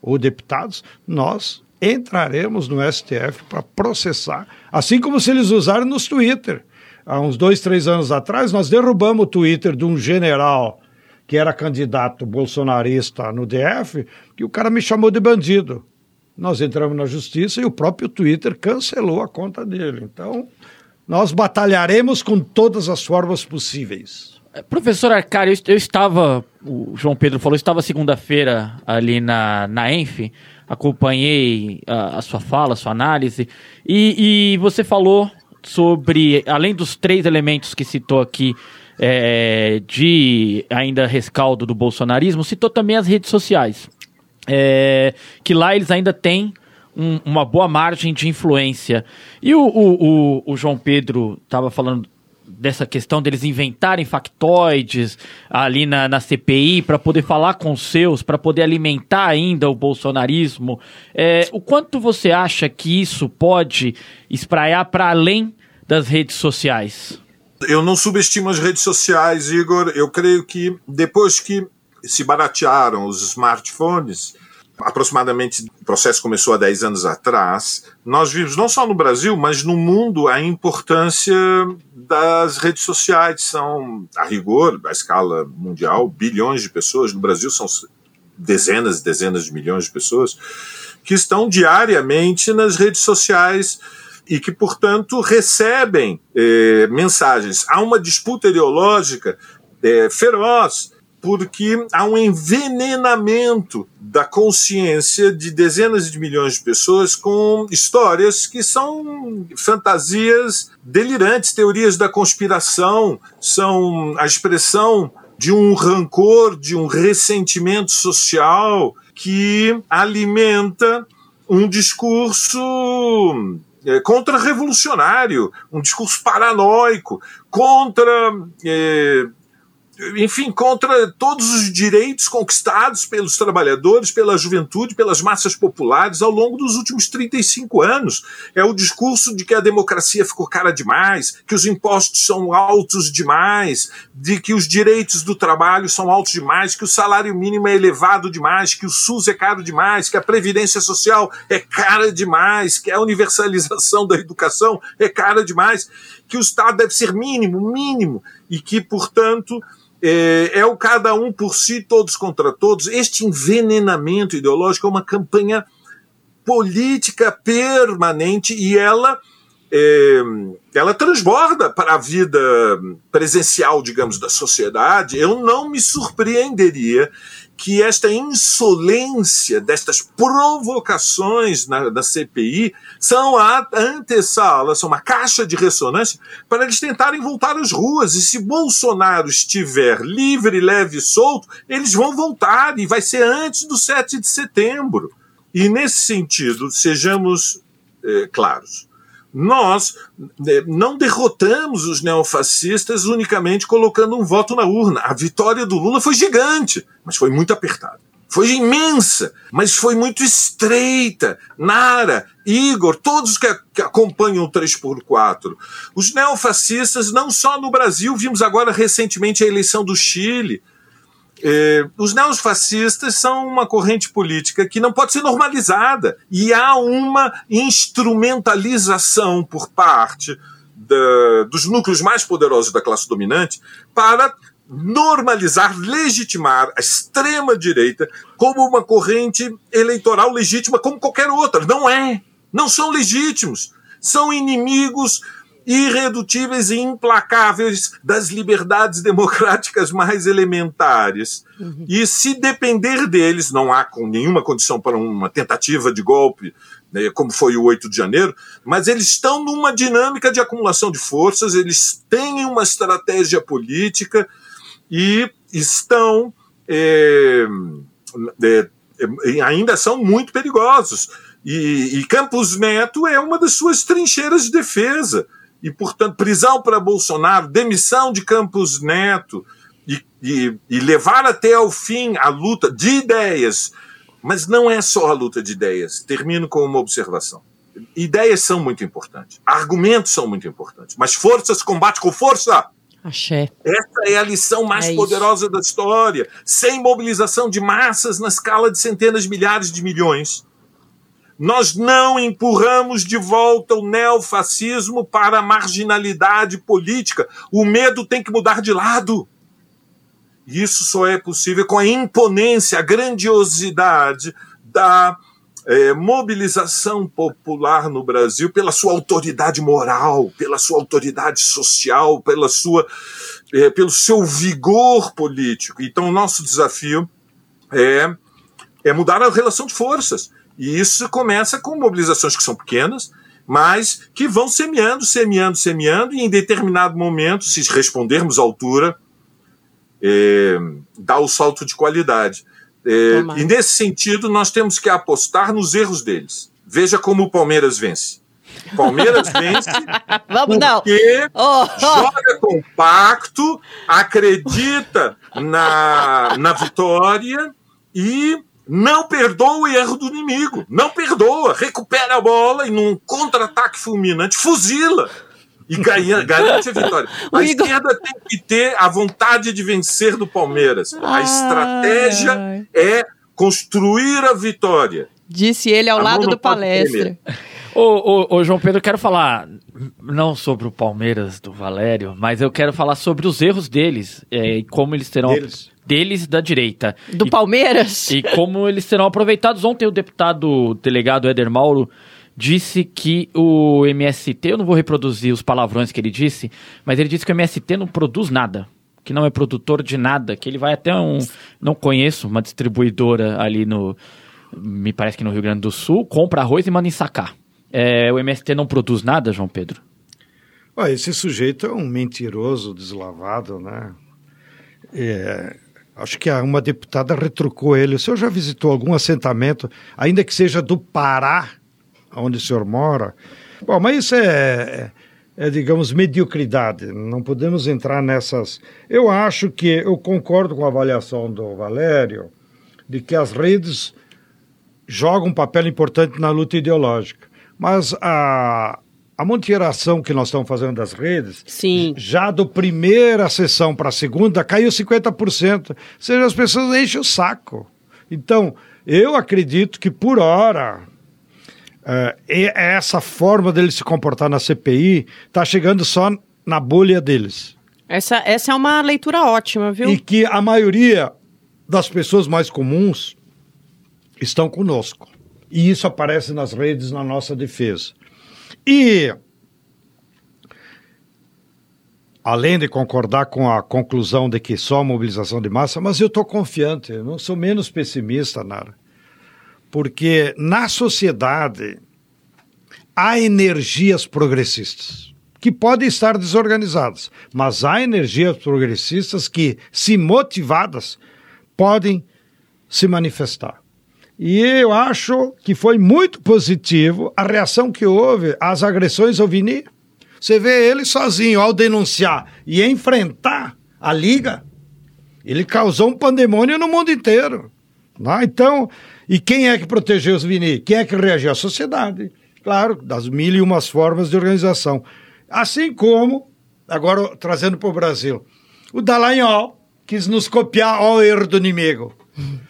ou deputados, nós entraremos no STF para processar, assim como se eles usarem nos Twitter. Há uns dois, três anos atrás, nós derrubamos o Twitter de um general que era candidato bolsonarista no DF, que o cara me chamou de bandido. Nós entramos na justiça e o próprio Twitter cancelou a conta dele. Então, nós batalharemos com todas as formas possíveis. É, Professor Arcário, eu, eu estava, o João Pedro falou, eu estava segunda-feira ali na, na ENF, acompanhei a, a sua fala, a sua análise, e, e você falou sobre, além dos três elementos que citou aqui, é, de ainda rescaldo do bolsonarismo, citou também as redes sociais. É, que lá eles ainda têm um- uma boa margem de influência. E o, o, o- o João Pedro estava falando dessa questão deles inventarem factoides ali na, na CPI para poder falar com os seus, para poder alimentar ainda o bolsonarismo. É, o quanto você acha que isso pode espraiar para além das redes sociais? Eu não subestimo as redes sociais, Igor. Eu creio que depois que se baratearam os smartphones, aproximadamente o processo começou há 10 anos atrás, nós vimos não só no Brasil, mas no mundo a importância das redes sociais. São, a rigor, a escala mundial, bilhões de pessoas. No Brasil são dezenas e dezenas de milhões de pessoas que estão diariamente nas redes sociais e que, portanto, recebem eh, mensagens. Há uma disputa ideológica eh, feroz, porque há um envenenamento da consciência de dezenas de milhões de pessoas com histórias que são fantasias delirantes, teorias da conspiração, são a expressão de um rancor, de um ressentimento social que alimenta um discurso é, contra-revolucionário, um discurso paranoico, contra. é, enfim, contra todos os direitos conquistados pelos trabalhadores, pela juventude, pelas massas populares ao longo dos últimos 35 anos. É o discurso de que a democracia ficou cara demais, que os impostos são altos demais, de que os direitos do trabalho são altos demais, que o salário mínimo é elevado demais, que o SUS é caro demais, que a previdência social é cara demais, que a universalização da educação é cara demais, que o Estado deve ser mínimo, mínimo, e que, portanto, é, é o cada um por si, todos contra todos. Este envenenamento ideológico é uma campanha política permanente e ela é, ela transborda para a vida presencial, digamos, da sociedade. Eu não me surpreenderia que esta insolência destas provocações na, na CPI são a antessala, são uma caixa de ressonância para eles tentarem voltar às ruas. E se Bolsonaro estiver livre, leve e solto, eles vão voltar e vai ser antes do 7 de setembro. E nesse sentido, sejamos eh, claros. Nós eh, não derrotamos os neofascistas unicamente colocando um voto na urna. A vitória do Lula foi gigante, mas foi muito apertada. Foi imensa, mas foi muito estreita. Nara, Igor, todos que, que acompanham o 3x4. Os neofascistas, não só no Brasil, vimos agora recentemente a eleição do Chile. Eh, os neofascistas são uma corrente política que não pode ser normalizada e há uma instrumentalização por parte da, dos núcleos mais poderosos da classe dominante para normalizar, legitimar a extrema-direita como uma corrente eleitoral legítima como qualquer outra. Não é. Não são legítimos. São inimigos irredutíveis e implacáveis das liberdades democráticas mais elementares. Uhum. E se depender deles, não há com nenhuma condição para uma tentativa de golpe, né, como foi o 8 de janeiro, mas eles estão numa dinâmica de acumulação de forças, eles têm uma estratégia política e estão. É, é, é, ainda são muito perigosos. E, e Campos Neto é uma das suas trincheiras de defesa e, portanto, prisão para Bolsonaro, demissão de Campos Neto e, e, e, levar até ao fim a luta de ideias. Mas não é só a luta de ideias. Termino com uma observação. Ideias são muito importantes, argumentos são muito importantes, mas força se combate com força. Axé. Essa é a lição mais é poderosa da história. Sem mobilização de massas na escala de centenas de milhares de milhões, nós não empurramos de volta o neofascismo para a marginalidade política. O medo tem que mudar de lado. Isso só é possível com a imponência, a grandiosidade da é, mobilização popular no Brasil pela sua autoridade moral, pela sua autoridade social, pela sua, é, pelo seu vigor político. Então, o nosso desafio é, é mudar a relação de forças. E isso começa com mobilizações que são pequenas, mas que vão semeando, semeando, semeando, e em determinado momento, se respondermos à altura, é, dá o salto de qualidade. É, e nesse sentido, nós temos que apostar nos erros deles. Veja como o Palmeiras vence. Palmeiras vence Vamos, porque oh, oh. joga compacto, acredita na, na vitória e não perdoa o erro do inimigo. Não perdoa. Recupera a bola e num contra-ataque fulminante fuzila e ganha, garante a vitória. A Igor... esquerda tem que ter a vontade de vencer do Palmeiras. A estratégia é construir a vitória. Disse ele ao a lado do palestra. Ô, ô, ô, João Pedro, eu quero falar não sobre o Palmeiras do Valério, mas eu quero falar sobre os erros deles é, e como eles terão. Deles deles da direita. Do e, Palmeiras? E como eles serão aproveitados. Ontem o deputado delegado Éder Mauro disse que o MST, eu não vou reproduzir os palavrões que ele disse, mas ele disse que o MST não produz nada, que não é produtor de nada, que ele vai até um, não conheço, uma distribuidora ali no, me parece que no Rio Grande do Sul, compra arroz e manda ensacar. É, o MST não produz nada, João Pedro? esse sujeito é um mentiroso deslavado, né? É, Acho que uma deputada retrucou ele. O senhor já visitou algum assentamento, ainda que seja do Pará, onde o senhor mora? Bom, mas isso é, é, é, digamos, mediocridade. Não podemos entrar nessas. Eu acho que eu concordo com a avaliação do Valério de que as redes jogam um papel importante na luta ideológica. Mas a, a monitoração que nós estamos fazendo das redes, Sim. já do primeira sessão para a segunda, caiu 50%. Ou seja, as pessoas enchem o saco. Então, eu acredito que por hora, uh, essa forma deles se comportar na CPI está chegando só na bolha deles. Essa, essa é uma leitura ótima, viu? E que a maioria das pessoas mais comuns estão conosco. E isso aparece nas redes na nossa defesa. E, além de concordar com a conclusão de que só mobilização de massa, mas eu estou confiante, eu não sou menos pessimista, Nara. Porque na sociedade há energias progressistas que podem estar desorganizadas, mas há energias progressistas que, se motivadas, podem se manifestar. E eu acho que foi muito positivo a reação que houve às agressões ao Vini. Você vê ele sozinho ao denunciar e enfrentar a liga, ele causou um pandemônio no mundo inteiro. Né? Então, e quem é que protegeu os Vini? Quem é que reagiu? A sociedade. Claro, das mil e umas formas de organização. Assim como, agora trazendo para o Brasil, o Dallagnol, quis nos copiar ao erro do inimigo.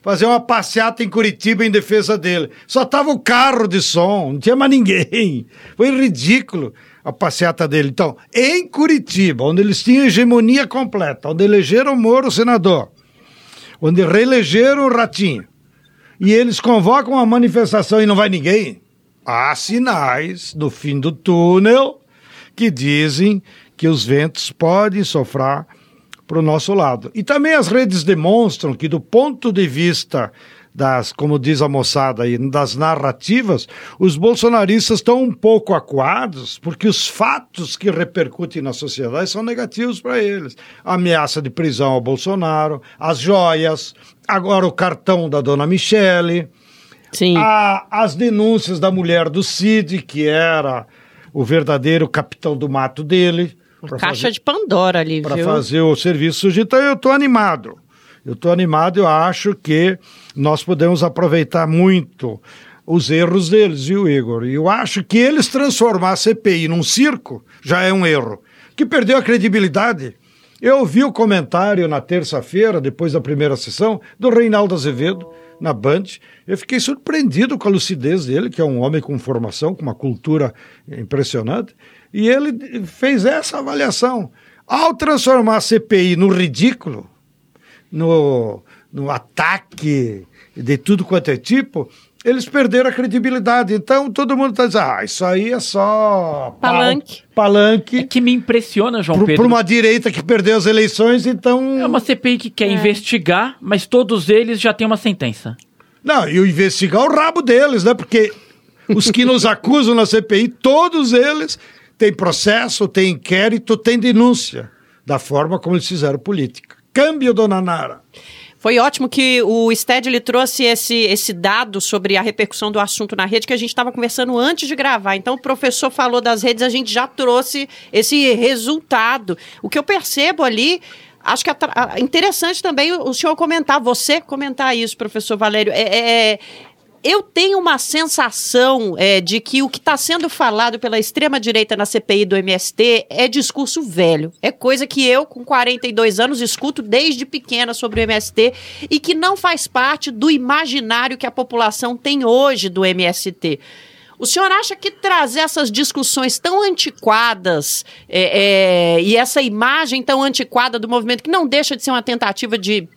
Fazer uma passeata em Curitiba em defesa dele. Só tava o carro de som, não tinha mais ninguém. Foi ridículo a passeata dele. Então, em Curitiba, onde eles tinham hegemonia completa, onde elegeram o Moro senador, onde reelegeram o Ratinho, e eles convocam uma manifestação e não vai ninguém, há sinais no fim do túnel que dizem que os ventos podem sofrer para o nosso lado. E também as redes demonstram que, do ponto de vista das, como diz a moçada aí, das narrativas, os bolsonaristas estão um pouco acuados, porque os fatos que repercutem na sociedade são negativos para eles. A ameaça de prisão ao Bolsonaro, as joias, agora o cartão da dona Michele, Sim. a- as denúncias da mulher do Cid, que era o verdadeiro capitão do mato dele. Pra Caixa fazer- de Pandora ali, para viu? fazer o serviço. Então eu estou animado. Eu estou animado, eu acho que nós podemos aproveitar muito os erros deles, viu, Igor? E eu acho que eles transformar a CPI num circo já é um erro, que perdeu a credibilidade. Eu ouvi o comentário na terça-feira, depois da primeira sessão, do Reinaldo Azevedo, na Band. Eu fiquei surpreendido com a lucidez dele, que é um homem com formação, com uma cultura impressionante. E ele fez essa avaliação. Ao transformar a CPI no ridículo, no, no ataque de tudo quanto é tipo, eles perderam a credibilidade. Então todo mundo está dizendo, ah, isso aí é só Palanque. palanque É que me impressiona, João para Pedro. uma direita que perdeu as eleições, então... É uma CPI que quer investigar, mas todos eles já têm uma sentença. Não, e o investigar o rabo deles, né? Porque os que nos acusam na CPI, todos eles têm processo, têm inquérito, têm denúncia da forma como eles fizeram política. Câmbio, dona Nara. Foi ótimo que o Sted ele trouxe esse, esse dado sobre a repercussão do assunto na rede que a gente estava conversando antes de gravar. Então, o professor falou das redes, a gente já trouxe esse resultado. O que eu percebo ali. Acho que é interessante também o senhor comentar, você comentar isso, professor Valério. É, é- eu tenho uma sensação é, de que o que está sendo falado pela extrema-direita na CPI do MST é discurso velho. É coisa que eu, com 42 anos, escuto desde pequena sobre o MST e que não faz parte do imaginário que a população tem hoje do MST. O senhor acha que trazer essas discussões tão antiquadas é, é, e essa imagem tão antiquada do movimento, que não deixa de ser uma tentativa de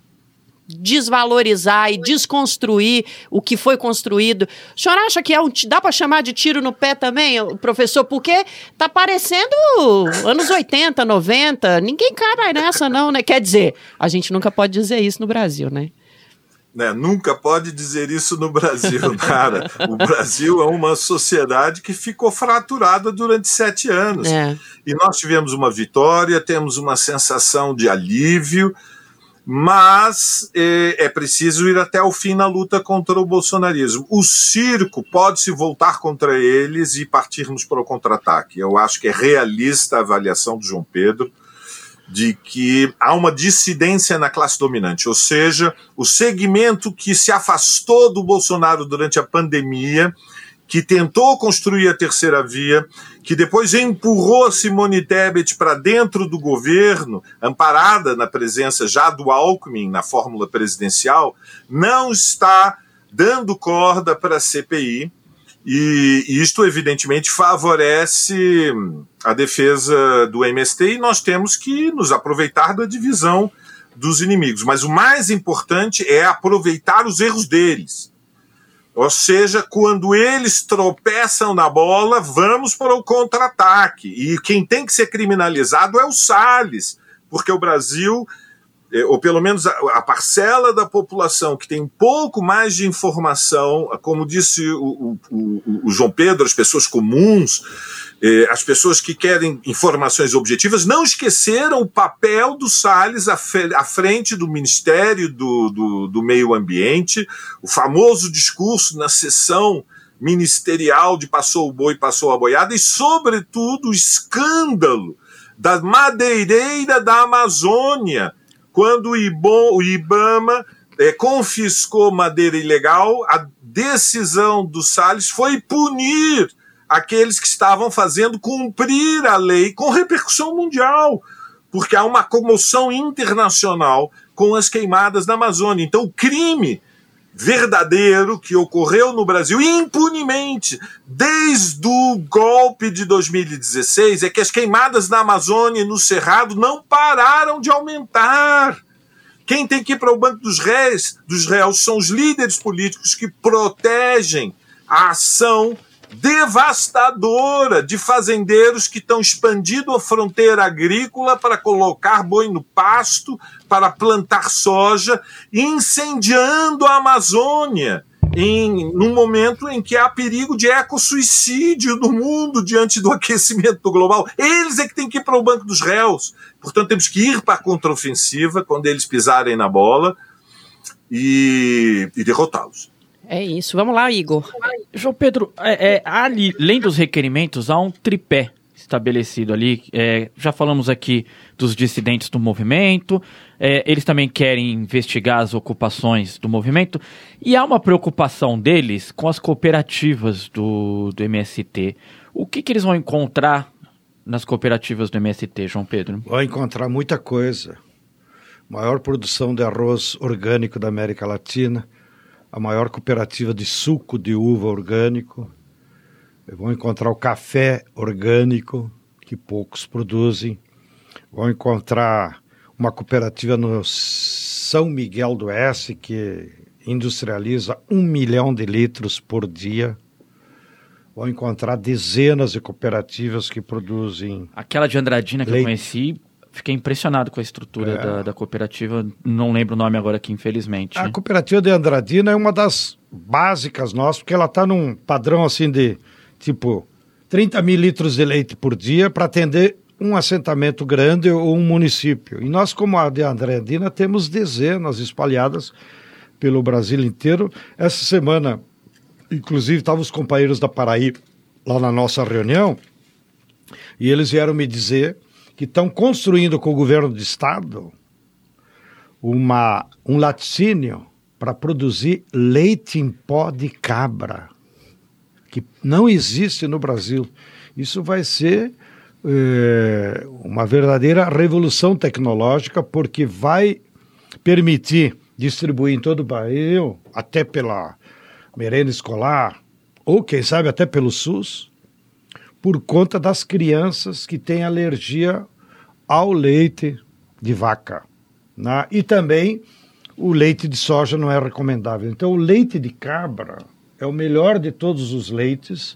desvalorizar e desconstruir o que foi construído. O senhor acha que é um, dá para chamar de tiro no pé também, professor? Porque tá parecendo anos 80, 90. Ninguém cai nessa, não, né? Quer dizer, a gente nunca pode dizer isso no Brasil, né? né, nunca pode dizer isso no Brasil, Nara. O Brasil é uma sociedade que ficou fraturada durante sete anos. É. E nós tivemos uma vitória, temos uma sensação de alívio, mas eh, é preciso ir até o fim na luta contra o bolsonarismo. O circo pode se voltar contra eles e partirmos para o contra-ataque. Eu acho que é realista a avaliação do João Pedro de que há uma dissidência na classe dominante, ou seja, o segmento que se afastou do Bolsonaro durante a pandemia, que tentou construir a terceira via, que depois empurrou Simone Tebet para dentro do governo, amparada na presença já do Alckmin na fórmula presidencial, não está dando corda para a CPI. E isto, evidentemente, favorece a defesa do MST e nós temos que nos aproveitar da divisão dos inimigos. Mas o mais importante é aproveitar os erros deles. Ou seja, quando eles tropeçam na bola, vamos para o contra-ataque. E quem tem que ser criminalizado é o Salles, porque o Brasil, ou pelo menos a, parcela da população que tem um pouco mais de informação, como disse o, o, o, João Pedro, as pessoas comuns, eh, as pessoas que querem informações objetivas, não esqueceram o papel do Salles à frente do Ministério do, do, do Meio Ambiente, o famoso discurso na sessão ministerial de passou o boi, passou a boiada, e, sobretudo, o escândalo da madeireira da Amazônia, quando o, o Ibama eh, confiscou madeira ilegal, a decisão do Salles foi punir aqueles que estavam fazendo cumprir a lei com repercussão mundial, porque há uma comoção internacional com as queimadas na Amazônia. Então, o crime verdadeiro que ocorreu no Brasil impunemente desde o golpe de 2016 é que as queimadas na Amazônia e no Cerrado não pararam de aumentar. Quem tem que ir para o banco dos réis, dos réus são os líderes políticos que protegem a ação devastadora de fazendeiros que estão expandindo a fronteira agrícola para colocar boi no pasto, para plantar soja, incendiando a Amazônia. Em, num momento em que há perigo de ecossuicídio no mundo diante do aquecimento global. Eles é que têm que ir para o banco dos réus. Portanto, temos que ir para a contraofensiva quando eles pisarem na bola e, e derrotá-los. É isso. Vamos lá, Igor. João Pedro, é, é, ali, além dos requerimentos, há um tripé estabelecido ali. É, já falamos aqui dos dissidentes do movimento. É, eles também querem investigar as ocupações do movimento. E há uma preocupação deles com as cooperativas do, do MST. O que, que eles vão encontrar nas cooperativas do MST, João Pedro? Vão encontrar muita coisa. Maior produção de arroz orgânico da América Latina a maior cooperativa de suco de uva orgânico. Vão encontrar o café orgânico, que poucos produzem. Vão encontrar uma cooperativa no São Miguel do Oeste, que industrializa um milhão de litros por dia. Vão encontrar dezenas de cooperativas que produzem. Aquela de Andradina que leite. eu conheci, Fiquei impressionado com a estrutura é. da, da, cooperativa. Não lembro o nome agora aqui, infelizmente. A cooperativa de Andradina é uma das básicas nossas, porque ela está num padrão assim de tipo 30 mil litros de leite por dia para atender um assentamento grande ou um município. E nós, como a de Andradina, temos dezenas espalhadas pelo Brasil inteiro. Essa semana, inclusive, estavam os companheiros da Paraí lá na nossa reunião e eles vieram me dizer que estão construindo com o governo do estado uma, um laticínio para produzir leite em pó de cabra, que não existe no Brasil. Isso vai ser é, uma verdadeira revolução tecnológica, porque vai permitir distribuir em todo o Brasil, até pela merenda escolar, ou quem sabe até pelo SUS, por conta das crianças que têm alergia ao leite de vaca. Né? E também o leite de soja não é recomendável. Então, o leite de cabra é o melhor de todos os leites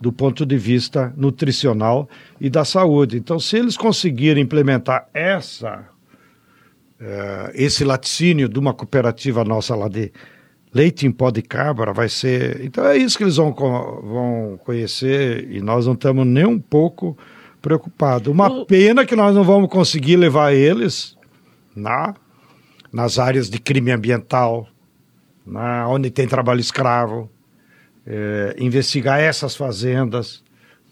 do ponto de vista nutricional e da saúde. Então, se eles conseguirem implementar essa, uh, esse laticínio de uma cooperativa nossa lá de leite em pó de cabra vai ser. Então é isso que eles vão, vão conhecer e nós não estamos nem um pouco preocupados. Uma o... pena que nós não vamos conseguir levar eles na, nas áreas de crime ambiental, na, onde tem trabalho escravo, é, investigar essas fazendas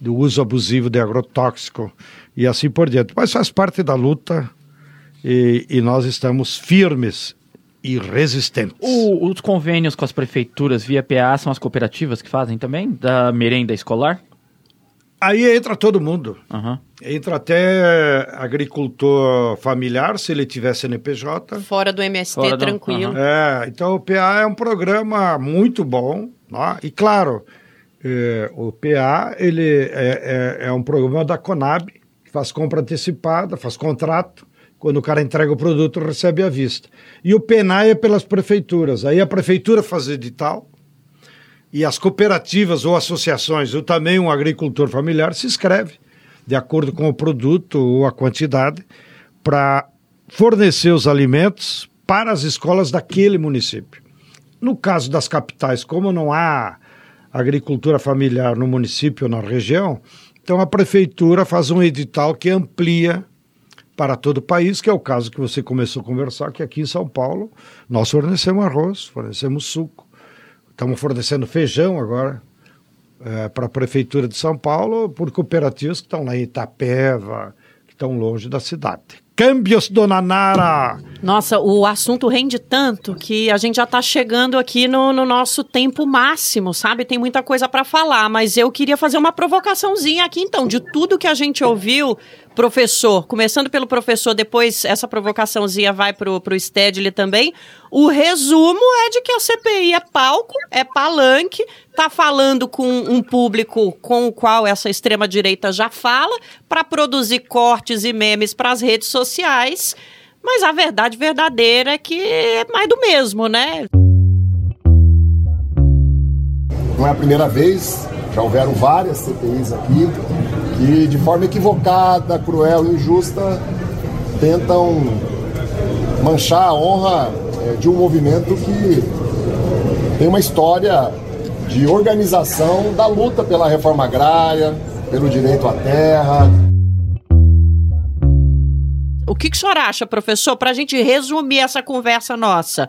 do uso abusivo de agrotóxico e assim por diante. Mas faz parte da luta e, e nós estamos firmes e resistentes. O, os convênios com as prefeituras via PA são as cooperativas que fazem também, da merenda escolar? Aí entra todo mundo. Uhum. Entra até agricultor familiar, se ele tiver CNPJ. Fora do MST, Fora tranquilo. Do... Uhum. É, então o PA é um programa muito bom. Né? E claro, é, o PA ele é, é, é um programa da Conab, que faz compra antecipada, faz contrato quando o cara entrega o produto, recebe à vista. E o PENAI é pelas prefeituras. Aí a prefeitura faz edital e as cooperativas ou associações, ou também um agricultor familiar, se inscreve de acordo com o produto ou a quantidade para fornecer os alimentos para as escolas daquele município. No caso das capitais, como não há agricultura familiar no município ou na região, então a prefeitura faz um edital que amplia para todo o país, que é o caso que você começou a conversar, que aqui em São Paulo nós fornecemos arroz, fornecemos suco, estamos fornecendo feijão agora é, para a Prefeitura de São Paulo por cooperativas que estão lá em Itapeva, que estão longe da cidade. Câmbios, Dona Nara! Nossa, o assunto rende tanto que a gente já está chegando aqui no, no, nosso tempo máximo, sabe? Tem muita coisa para falar, mas eu queria fazer uma provocaçãozinha aqui então, de tudo que a gente ouviu, professor, começando pelo professor, depois essa provocaçãozinha vai pro, pro Stedley também. O resumo é de que a CPI é palco, é palanque, tá falando com um público com o qual essa extrema direita já fala, para produzir cortes e memes para as redes sociais. Mas a verdade verdadeira é que é mais do mesmo, né? Não é a primeira vez, já houveram várias CPIs aqui que, de forma equivocada, cruel injusta, tentam manchar a honra é, de um movimento que tem uma história de organização da luta pela reforma agrária, pelo direito à terra. O que, que o senhor acha, professor, para a gente resumir essa conversa nossa?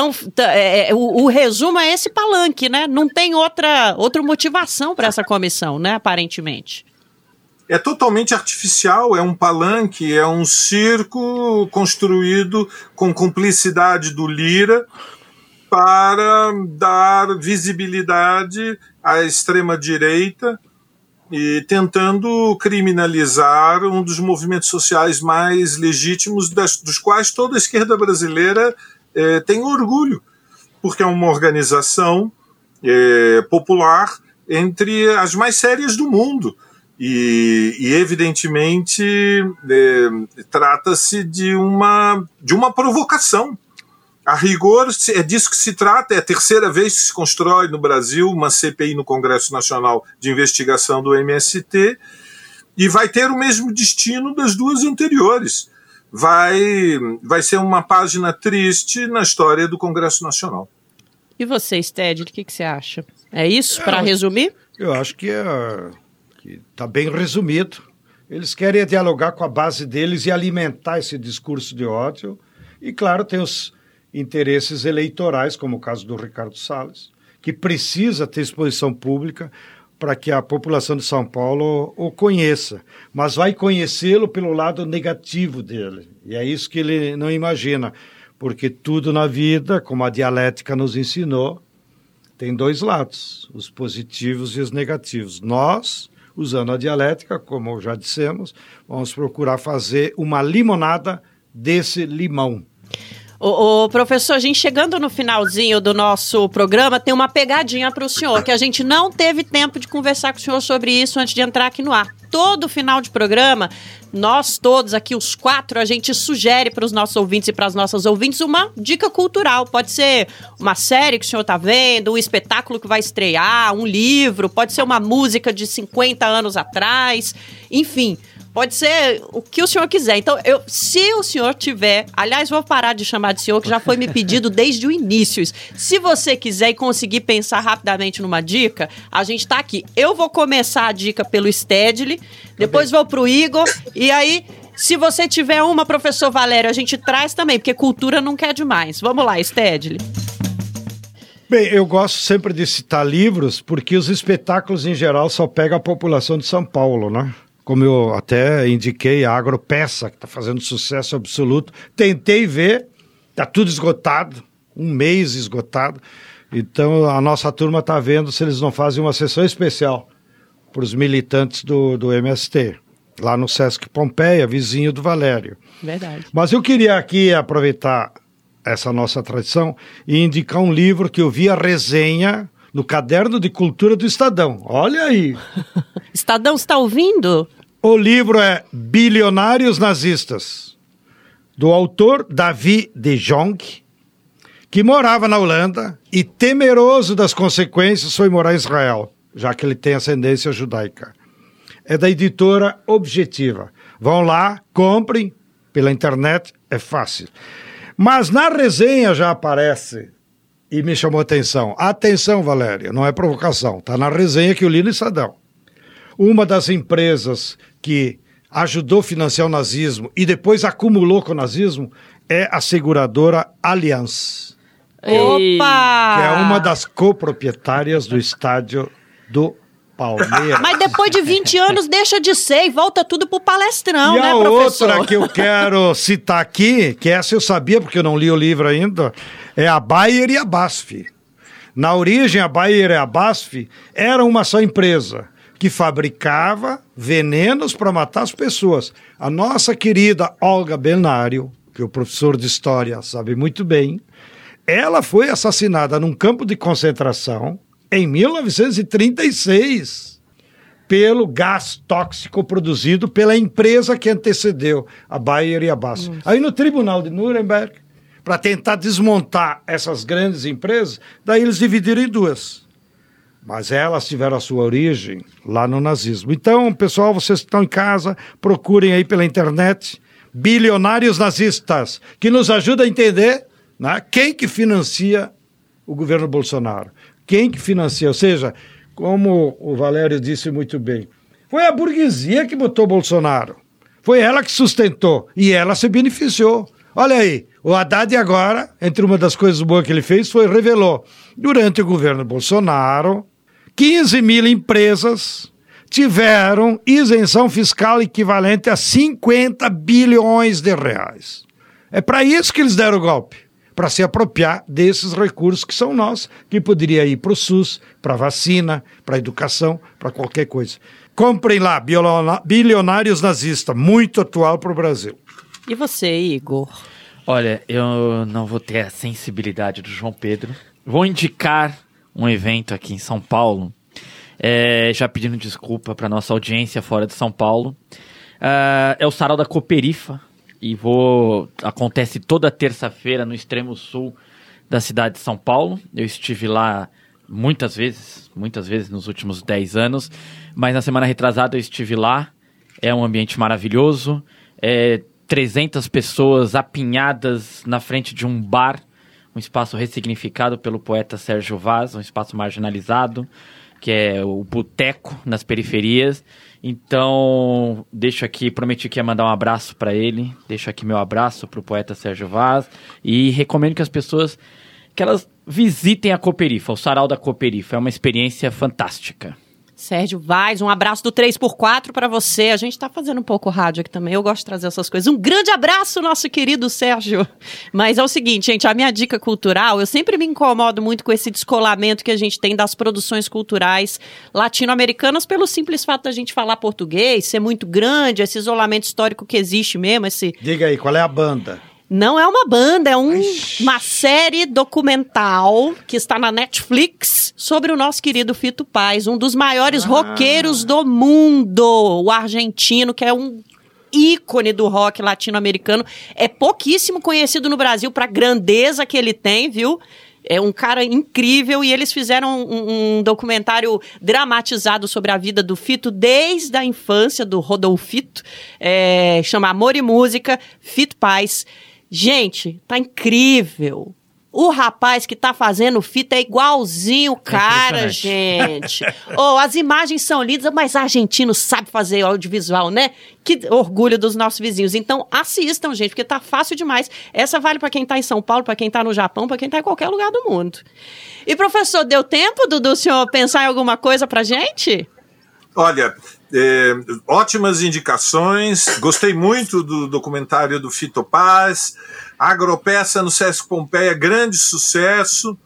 Então, é, é, o, o, resumo é esse palanque, né? Não tem outra, outra motivação para essa comissão, né? Aparentemente. É totalmente artificial, é um palanque, é um circo construído com cumplicidade do Lira para dar visibilidade à extrema-direita e tentando criminalizar um dos movimentos sociais mais legítimos, das, dos quais toda a esquerda brasileira é, tem orgulho, porque é uma organização é, popular entre as mais sérias do mundo. E, e evidentemente, é, trata-se de uma, de uma provocação a rigor, é disso que se trata. É a terceira vez que se constrói no Brasil uma CPI no Congresso Nacional de Investigação do MST e vai ter o mesmo destino das duas anteriores. Vai, vai ser uma página triste na história do Congresso Nacional. E você, Sted, o que, que você acha? É isso, para resumir? Eu acho que é, está bem resumido. Eles querem dialogar com a base deles e alimentar esse discurso de ódio. E, claro, tem os interesses eleitorais, como o caso do Ricardo Salles, que precisa ter exposição pública para que a população de São Paulo o conheça, mas vai conhecê-lo pelo lado negativo dele. E é isso que ele não imagina, porque tudo na vida, como a dialética nos ensinou, tem dois lados, os positivos e os negativos. Nós, usando a dialética, como já dissemos, vamos procurar fazer uma limonada desse limão. O, professor, a gente chegando no finalzinho do nosso programa, tem uma pegadinha para o senhor, que a gente não teve tempo de conversar com o senhor sobre isso antes de entrar aqui no ar. Todo final de programa, nós todos aqui, os quatro, a gente sugere para os nossos ouvintes e para as nossas ouvintes uma dica cultural. Pode ser uma série que o senhor está vendo, um espetáculo que vai estrear, um livro, pode ser uma música de 50 anos atrás, enfim. Pode ser o que o senhor quiser. Então, eu, se o senhor tiver. Aliás, vou parar de chamar de senhor, que já foi me pedido desde o início. Se você quiser e conseguir pensar rapidamente numa dica, a gente está aqui. Eu vou começar a dica pelo Stedley, depois vou pro Igor, e aí. Se você tiver uma, professor Valério, a gente traz também, porque cultura não quer demais. Vamos lá, Stedley. Bem, eu gosto sempre de citar livros, porque os espetáculos em geral só pegam a população de São Paulo, né? Como eu até indiquei, a Agropeça, que está fazendo sucesso absoluto. Tentei ver, está tudo esgotado, um mês esgotado. Então a nossa turma está vendo se eles não fazem uma sessão especial para os militantes do, do MST, lá no Sesc Pompeia, vizinho do Valério. Verdade. Mas eu queria aqui aproveitar essa nossa tradição e indicar um livro que eu vi a resenha no caderno de cultura do Estadão. Olha aí. Estadão, está ouvindo? O livro é Bilionários Nazistas, do autor Davi de Jong, que morava na Holanda e, temeroso das consequências, foi morar em Israel, já que ele tem ascendência judaica. É da editora Objetiva. Vão lá, comprem pela internet, é fácil. Mas na resenha já aparece e me chamou a atenção. Atenção, Valéria, não é provocação, está na resenha que eu li no Estadão. Uma das empresas que ajudou a financiar o nazismo e depois acumulou com o nazismo é a seguradora Allianz. Opa! Que é uma das coproprietárias do estádio do Palmeiras. Mas depois de 20 anos deixa de ser e volta tudo pro palestrão, e né, a professor? outra que eu quero citar aqui, que essa eu sabia porque eu não li o livro ainda, é a Bayer e a BASF. Na origem, a Bayer e a BASF eram uma só empresa que fabricava venenos para matar as pessoas. A nossa querida Olga Benário, que o professor de história sabe muito bem, ela foi assassinada num campo de concentração em 1936 pelo gás tóxico produzido pela empresa que antecedeu a Bayer e a BASF. Aí no tribunal de Nuremberg, para tentar desmontar essas grandes empresas, daí eles dividiram em duas. Mas elas tiveram a sua origem lá no nazismo. Então, pessoal, vocês que estão em casa, procurem aí pela internet bilionários nazistas, que nos ajuda a entender né, quem que financia o governo Bolsonaro. Quem que financia, ou seja, como o Valério disse muito bem, foi a burguesia que botou Bolsonaro. Foi ela que sustentou e ela se beneficiou. Olha aí, o Haddad agora, entre uma das coisas boas que ele fez, foi revelou, durante o governo Bolsonaro, 15 mil empresas tiveram isenção fiscal equivalente a 50 bilhões de reais. É para isso que eles deram o golpe, para se apropriar desses recursos que são nossos, que poderia ir para o SUS, para vacina, para educação, para qualquer coisa. Comprem lá, bilionários nazistas, muito atual para o Brasil. E você, Igor? Olha, eu não vou ter a sensibilidade do João Pedro. Vou indicar um evento aqui em São Paulo, é, já pedindo desculpa para nossa audiência fora de São Paulo. Ah, é o Sarau da Cooperifa e vou acontece toda terça-feira no extremo sul da cidade de São Paulo. Eu estive lá muitas vezes, muitas vezes nos últimos 10 anos, mas na semana retrasada eu estive lá. É um ambiente maravilhoso. É 300 pessoas apinhadas na frente de um bar, um espaço ressignificado pelo poeta Sérgio Vaz, um espaço marginalizado, que é o boteco nas periferias. Então, deixo aqui, prometi que ia mandar um abraço para ele, deixo aqui meu abraço para o poeta Sérgio Vaz e recomendo que as pessoas que elas visitem a Cooperifa, o Sarau da Cooperifa, é uma experiência fantástica. Sérgio Vaz, um abraço do 3x4 para você. A gente tá fazendo um pouco rádio aqui também. Eu gosto de trazer essas coisas. Um grande abraço, nosso querido Sérgio. Mas é o seguinte, gente, a minha dica cultural, eu sempre me incomodo muito com esse descolamento que a gente tem das produções culturais latino-americanas pelo simples fato da gente falar português, ser muito grande, esse isolamento histórico que existe mesmo, esse Diga aí, qual é a banda? Não é uma banda, é um- uma série documental que está na Netflix sobre o nosso querido Fito Paz, um dos maiores roqueiros do mundo, o argentino, que é um ícone do rock latino-americano. É pouquíssimo conhecido no Brasil para a grandeza que ele tem, viu? É um cara incrível e eles fizeram um, um documentário dramatizado sobre a vida do Fito desde a infância, do Rodolfito. É, chama Amor e Música, Fito Paz. Gente, tá incrível. O rapaz que tá fazendo fita é igualzinho o cara, gente. oh, as imagens são lindas, mas argentino sabe fazer audiovisual, né? Que orgulho dos nossos vizinhos. Então, assistam, gente, porque tá fácil demais. Essa vale pra quem tá em São Paulo, pra quem tá no Japão, pra quem tá em qualquer lugar do mundo. E, professor, deu tempo do, do senhor pensar em alguma coisa pra gente? Olha, é, ótimas indicações. Gostei muito do documentário do Fito Paz. Agropeça no Sesc Pompeia, grande sucesso.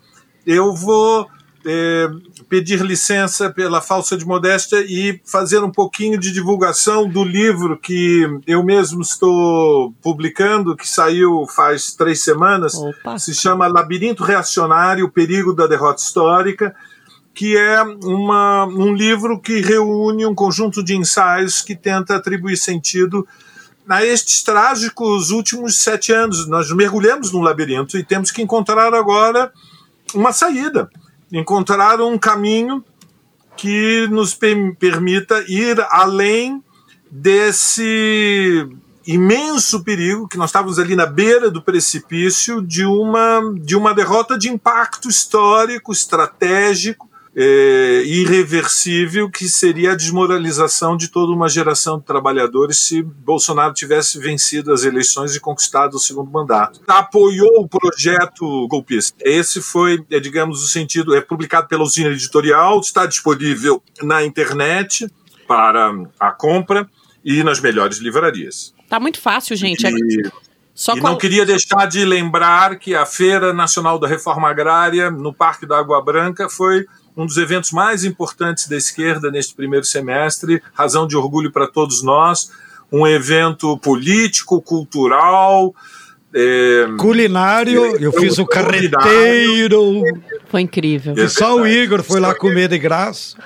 Eu vou é, pedir licença pela falsa de modéstia e fazer um pouquinho de divulgação do livro que eu mesmo estou publicando, que saiu faz três semanas. Opa. Se chama Labirinto Reacionário: O Perigo da Derrota Histórica que é uma, um livro que reúne um conjunto de ensaios que tenta atribuir sentido a estes trágicos últimos sete anos. Nós mergulhamos num labirinto e temos que encontrar agora uma saída, encontrar um caminho que nos per- permita ir além desse imenso perigo que nós estávamos ali na beira do precipício de uma de uma derrota de impacto histórico, estratégico é, irreversível que seria a desmoralização de toda uma geração de trabalhadores se Bolsonaro tivesse vencido as eleições e conquistado o segundo mandato. Apoiou o projeto golpista. Esse foi, é, digamos, o sentido, é publicado pela usina editorial, está disponível na internet para a compra e nas melhores livrarias. Tá muito fácil, gente. É E, Só e qual- não queria deixar de lembrar que a Feira Nacional da Reforma Agrária, no Parque da Água Branca, foi um dos eventos mais importantes da esquerda neste primeiro semestre, razão de orgulho para todos nós. Um evento político, cultural. é, Culinário, eu fiz o carreteiro. Foi incrível. Que só o Igor foi lá comer de graça.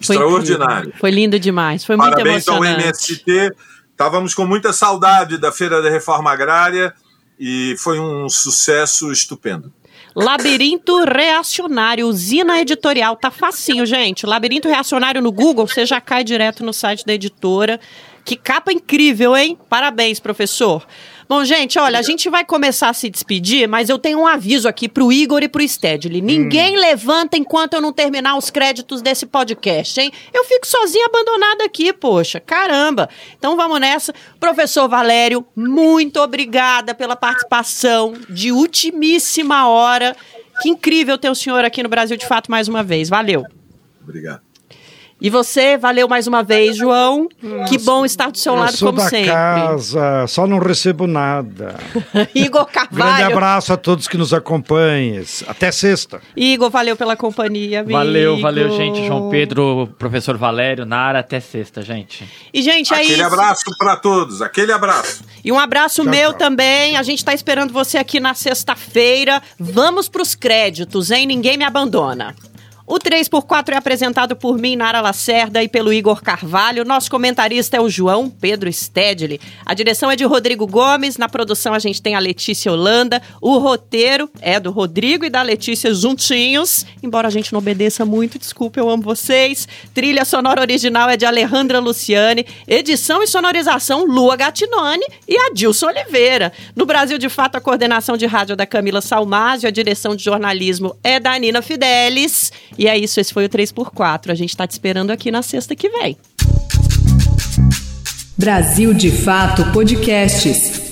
Foi extraordinário. incrível. Foi lindo demais. Foi muito Parabéns ao emocionante. MST. Estávamos com muita saudade da Feira da Reforma Agrária e foi um sucesso estupendo. Labirinto Reacionário, usina editorial. Tá facinho, gente. Labirinto Reacionário no Google, você já cai direto no site da editora. Que capa incrível, hein? Parabéns, professor. Bom, gente, olha, a gente vai começar a se despedir, mas eu tenho um aviso aqui pro Igor e pro Stedley. Ninguém levanta enquanto eu não terminar os créditos desse podcast, hein? Eu fico sozinha abandonada aqui, poxa. Caramba. Então vamos nessa. Professor Valério, muito obrigada pela participação de ultimíssima hora. Que incrível ter o senhor aqui no Brasil de Fato mais uma vez. Valeu. Obrigado. E você, valeu mais uma vez, João. que bom estar do seu Eu lado, sou como da sempre. casa, só não recebo nada. Igor Grande Carvalho. abraço a todos que nos acompanhem. Até sexta. Igor, valeu pela companhia, amigo. Valeu, valeu, gente. João Pedro, professor Valério, Nara, até sexta, gente. E, gente, é Aquele isso. abraço para todos, aquele abraço. E um abraço meu também. A gente tá esperando você aqui na sexta-feira. Vamos pros créditos, hein? Ninguém me abandona. O 3x4 é apresentado por mim, Nara Lacerda, e pelo Igor Carvalho. Nosso comentarista é o João Pedro Stedley. A direção é de Rodrigo Gomes. Na produção a gente tem a Letícia Holanda. O roteiro é do Rodrigo e da Letícia juntinhos. Embora a gente não obedeça muito, desculpa, eu amo vocês. Trilha sonora original é de Alejandra Luciane. Edição e sonorização, Lua Gatinone e Adilson Oliveira. No Brasil, de fato, a coordenação de rádio é da Camila Salmásio, a direção de jornalismo é da Nina Fidelis. E é isso, esse foi o 3x4. A gente tá te esperando aqui na sexta que vem. Brasil de Fato Podcasts.